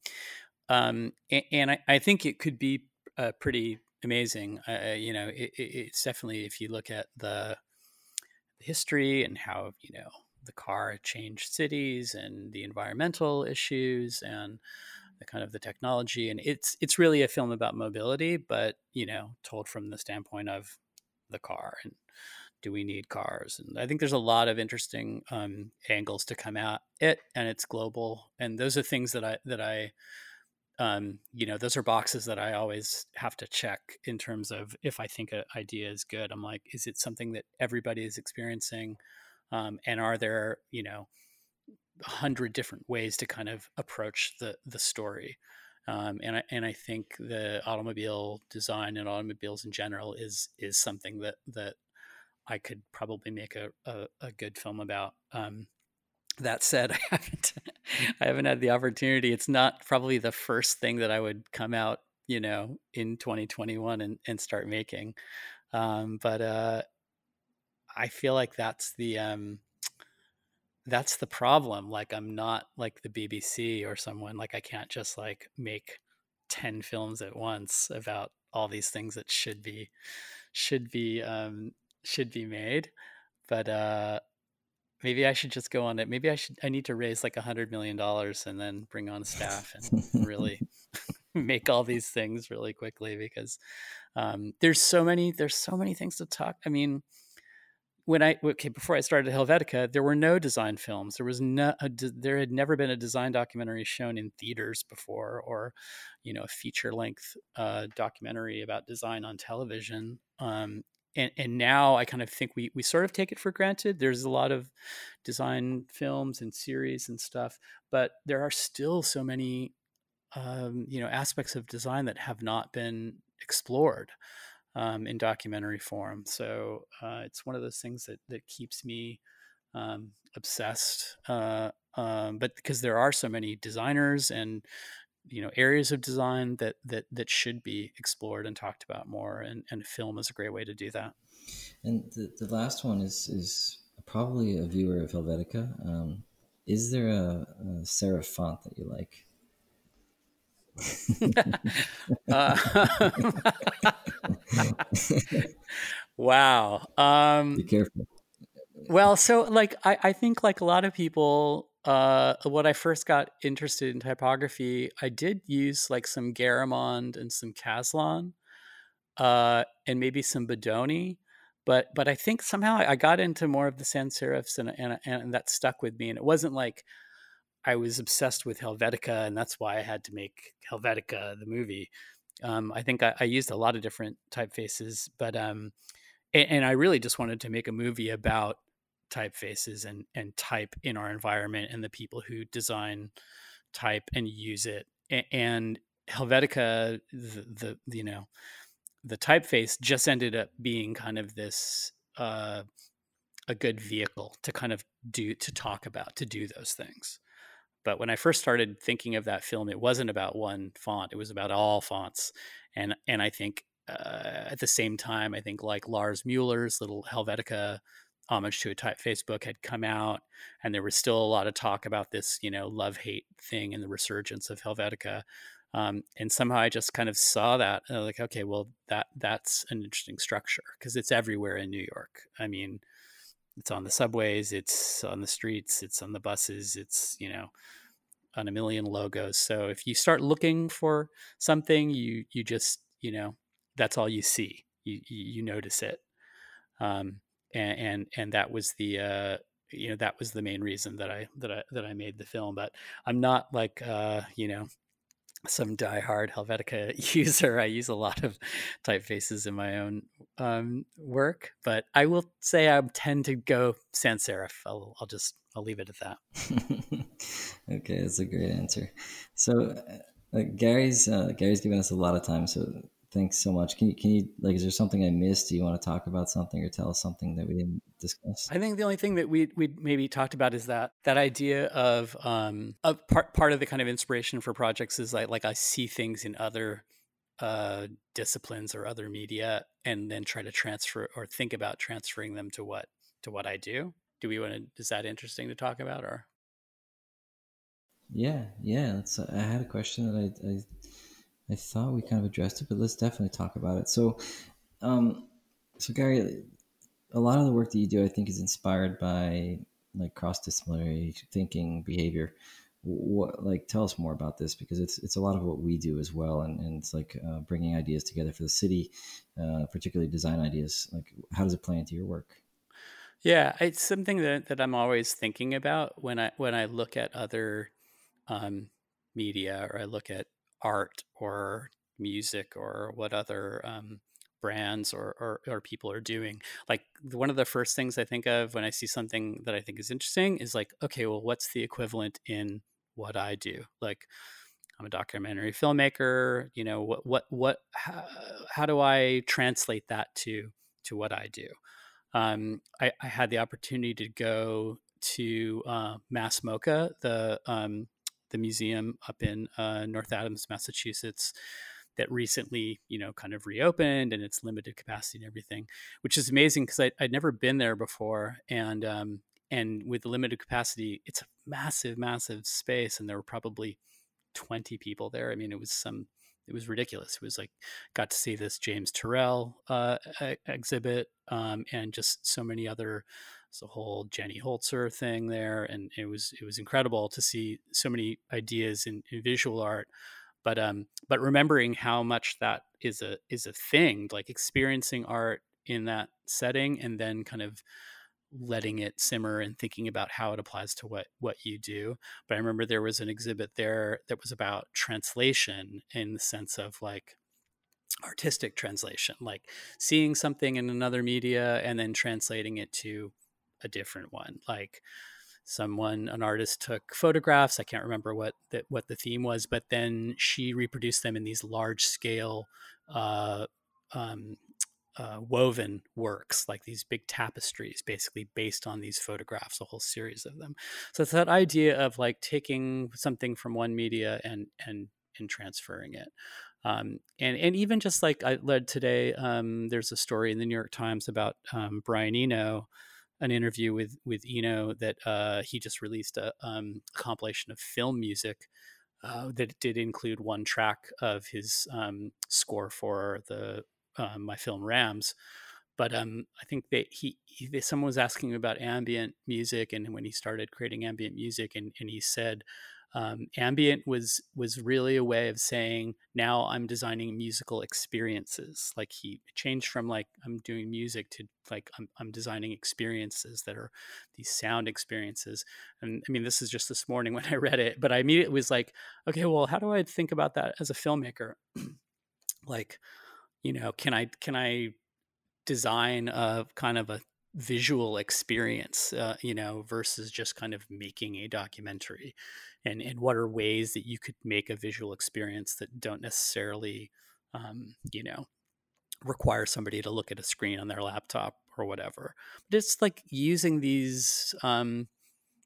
Um, and, I, I, think it could be uh, pretty amazing. Uh, you know, it, it's definitely if you look at the history and how you know the car changed cities and the environmental issues and the kind of the technology and it's it's really a film about mobility but you know told from the standpoint of the car and do we need cars and i think there's a lot of interesting um, angles to come out it and it's global and those are things that i that i um, you know, those are boxes that I always have to check in terms of if I think an idea is good. I'm like, is it something that everybody is experiencing? Um, and are there, you know, a hundred different ways to kind of approach the the story? Um, and I and I think the automobile design and automobiles in general is is something that that I could probably make a, a, a good film about. Um, that said, I haven't I haven't had the opportunity. It's not probably the first thing that I would come out, you know, in 2021 and, and start making. Um, but uh, I feel like that's the um, that's the problem. Like I'm not like the BBC or someone. Like I can't just like make ten films at once about all these things that should be should be um, should be made. But uh, maybe I should just go on it. Maybe I should. I need to raise like a hundred million dollars and then bring on staff and really make all these things really quickly because um, there's so many. There's so many things to talk. I mean, when I okay before I started Helvetica, there were no design films. There was no a, there had never been a design documentary shown in theaters before, or you know a feature length uh, documentary about design on television. Um, and and now I kind of think we we sort of take it for granted. There's a lot of design films and series and stuff, but there are still so many um, you know aspects of design that have not been explored um, in documentary form. So uh, it's one of those things that that keeps me um, obsessed. Uh, um, but because there are so many designers and you know areas of design that that that should be explored and talked about more, and, and film is a great way to do that. And the, the last one is is probably a viewer of Helvetica. Um, is there a, a serif font that you like? uh, wow. Um, Be careful. Well, so like I, I think like a lot of people, uh, when I first got interested in typography, I did use like some Garamond and some Caslon, uh, and maybe some Bodoni. But but I think somehow I got into more of the sans serifs and, and and that stuck with me. And it wasn't like I was obsessed with Helvetica, and that's why I had to make Helvetica the movie. Um, I think I, I, used a lot of different typefaces, but um, and, and, I really just wanted to make a movie about typefaces and and type in our environment and the people who design type and use it. And Helvetica, the, the you know the typeface just ended up being kind of this uh, a good vehicle to kind of do to talk about to do those things. But when I first started thinking of that film, it wasn't about one font; it was about all fonts. And and I think uh, at the same time, I think like Lars Mueller's little Helvetica homage to a typeface book had come out, and there was still a lot of talk about this, you know, love hate thing and the resurgence of Helvetica. Um, and somehow I just kind of saw that, and I was like, okay, well, that that's an interesting structure because it's everywhere in New York. I mean, it's on the subways, it's on the streets, it's on the buses, it's you know on a million logos. So if you start looking for something, you you just you know that's all you see. You you, notice it, um, and, and and that was the uh, you know that was the main reason that I that I that I made the film. But I'm not like uh, you know some diehard Helvetica user. I use a lot of typefaces in my own um, work, but I will say I tend to go sans serif. I'll, I'll just I'll leave it at that. okay, that's a great answer. So uh, Gary's uh, Gary's given us a lot of time, so thanks so much. Can you can you like is there something I missed? Do you want to talk about something or tell us something that we didn't discuss? I think the only thing that we we maybe talked about is that that idea of um of part part of the kind of inspiration for projects is like like I see things in other uh disciplines or other media and then try to transfer or think about transferring them to what to what I do. Do we want to is that interesting to talk about or yeah, yeah. That's, I had a question that I, I I thought we kind of addressed it, but let's definitely talk about it. So, um, so Gary, a lot of the work that you do, I think, is inspired by like cross-disciplinary thinking, behavior. What, like, tell us more about this because it's it's a lot of what we do as well, and, and it's like uh, bringing ideas together for the city, uh, particularly design ideas. Like, how does it play into your work? Yeah, it's something that, that I'm always thinking about when I when I look at other um, media or I look at art or music or what other um, brands or, or, or people are doing. Like one of the first things I think of when I see something that I think is interesting is like, okay, well, what's the equivalent in what I do? Like, I'm a documentary filmmaker. You know, what what what how, how do I translate that to to what I do? um, I, I, had the opportunity to go to uh, MASS MoCA, the um, the museum up in uh, North Adams, Massachusetts, that recently, you know, kind of reopened and it's limited capacity and everything, which is amazing because I'd never been there before. And, um, and with the limited capacity, it's a massive, massive space. And there were probably 20 people there. I mean, it was some, it was ridiculous. It was like, got to see this James Turrell uh, exhibit um, and just so many other, the whole Jenny Holzer thing there. And it was, it was incredible to see so many ideas in, in visual art but um but remembering how much that is a is a thing like experiencing art in that setting and then kind of letting it simmer and thinking about how it applies to what what you do but i remember there was an exhibit there that was about translation in the sense of like artistic translation like seeing something in another media and then translating it to a different one. Like someone an artist took photographs i can't remember what the, what the theme was but then she reproduced them in these large scale uh, um, uh, woven works like these big tapestries basically based on these photographs a whole series of them. So it's that idea of like taking something from one media and and and transferring it. Um, and and even just like I led today, um, there's a story in the New York Times about um, Brian Eno, an interview with with Eno that uh, he just released a, um, compilation of film music uh, that did include one track of his um, score for the uh, my film Rams. But um, I think that he, he, someone was asking about ambient music and when he started creating ambient music, and, and he said um, ambient was was really a way of saying now i'm designing musical experiences. Like he changed from like i'm doing music to like i'm, I'm designing experiences that are these sound experiences. And i mean this is just this morning when i read it but i immediately was like okay well how do i think about that as a filmmaker? Like you know can i can i design a kind of a visual experience uh, you know versus just kind of making a documentary and and what are ways that you could make a visual experience that don't necessarily um, you know require somebody to look at a screen on their laptop or whatever. But it's like using these um,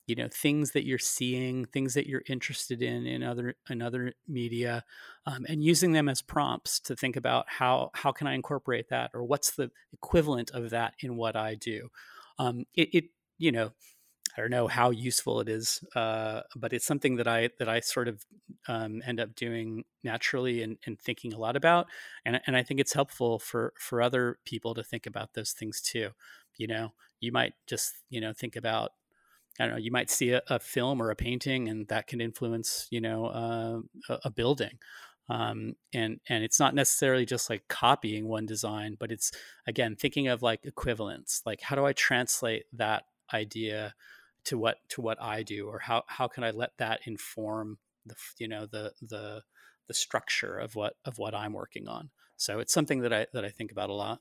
you know things that you're seeing things that you're interested in in other in other media um, and using them as prompts to think about how how can i incorporate that or what's the equivalent of that in what i do um, it, it you know I don't know how useful it is, uh, but it's something that I that I sort of um, end up doing naturally and, and, thinking a lot about, and and I think it's helpful for for other people to think about those things too. You know, you might just you know think about I don't know, you might see a, a film or a painting, and that can influence you know uh, a, a, building. Um, and and it's not necessarily just like copying one design, but it's again thinking of like equivalence, Like how do I translate that idea to what to what I do, or how how can I let that inform the you know the the the structure of what of what I'm working on. So it's something that I that I think about a lot.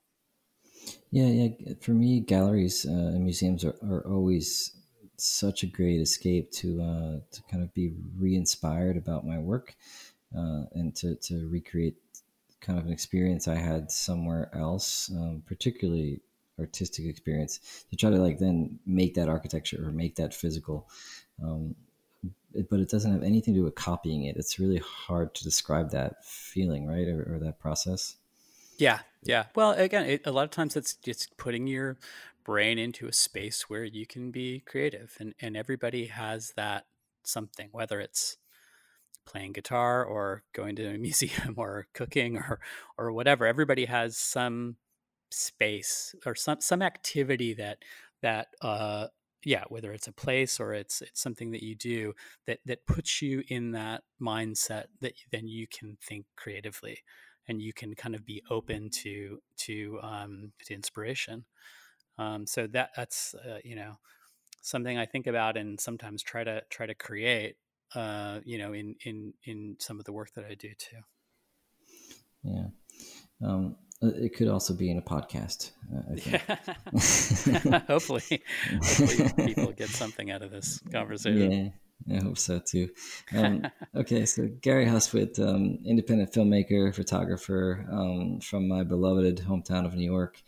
Yeah, yeah. For me, galleries uh, and museums are, are always such a great escape to uh, to kind of be re-inspired about my work uh, and to to recreate kind of an experience I had somewhere else, um, particularly artistic experience to try to like then make that architecture or make that physical um, but it doesn't have anything to do with copying it. It's really hard to describe that feeling right or, or that process yeah yeah. Well again it, a lot of times it's just putting your brain into a space where you can be creative and, and everybody has that something whether it's playing guitar or going to a museum or cooking or or whatever everybody has some space or some some activity that that uh yeah whether it's a place or it's it's something that you do that that puts you in that mindset that then you can think creatively and you can kind of be open to to um to inspiration. Um so that that's uh, you know something i think about and sometimes try to try to create uh you know in in in some of the work that i do too. Yeah. Um it could also be in a podcast. Uh, hopefully, hopefully, people get something out of this conversation. Yeah, I hope so too. Um, okay, so Gary Hustwit, um, independent filmmaker, photographer um, from my beloved hometown of New York.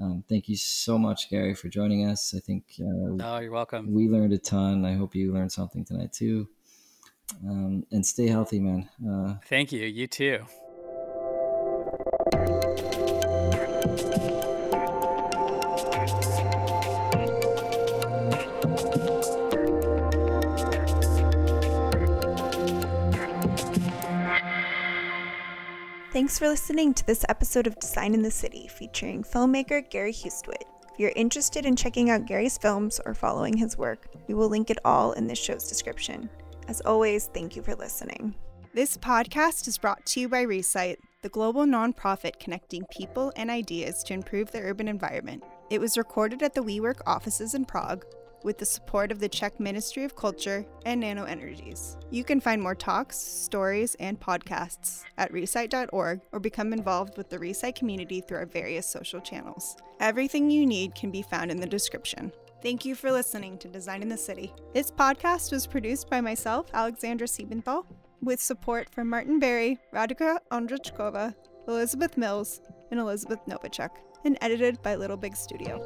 Um, thank you so much, Gary, for joining us. I think uh, oh, you're welcome. We learned a ton. I hope you learned something tonight too. Um, and stay healthy, man. Uh, thank you. You too. Thanks for listening to this episode of Design in the City featuring filmmaker Gary Hustwit. If you're interested in checking out Gary's films or following his work, we will link it all in this show's description. As always, thank you for listening. This podcast is brought to you by reSITE, the global nonprofit connecting people and ideas to improve the urban environment. It was recorded at the WeWork offices in Prague with the support of the Czech Ministry of Culture and Nano Energies. You can find more talks, stories, and podcasts at resite.org or become involved with the reSITE community through our various social channels. Everything you need can be found in the description. Thank you for listening to Design in the City. This podcast was produced by myself, Alexandra Siebenthal, with support from Martin Berry, Radika Andrichkova, Elizabeth Mills, and Elizabeth Novacek, and edited by Little Big Studio.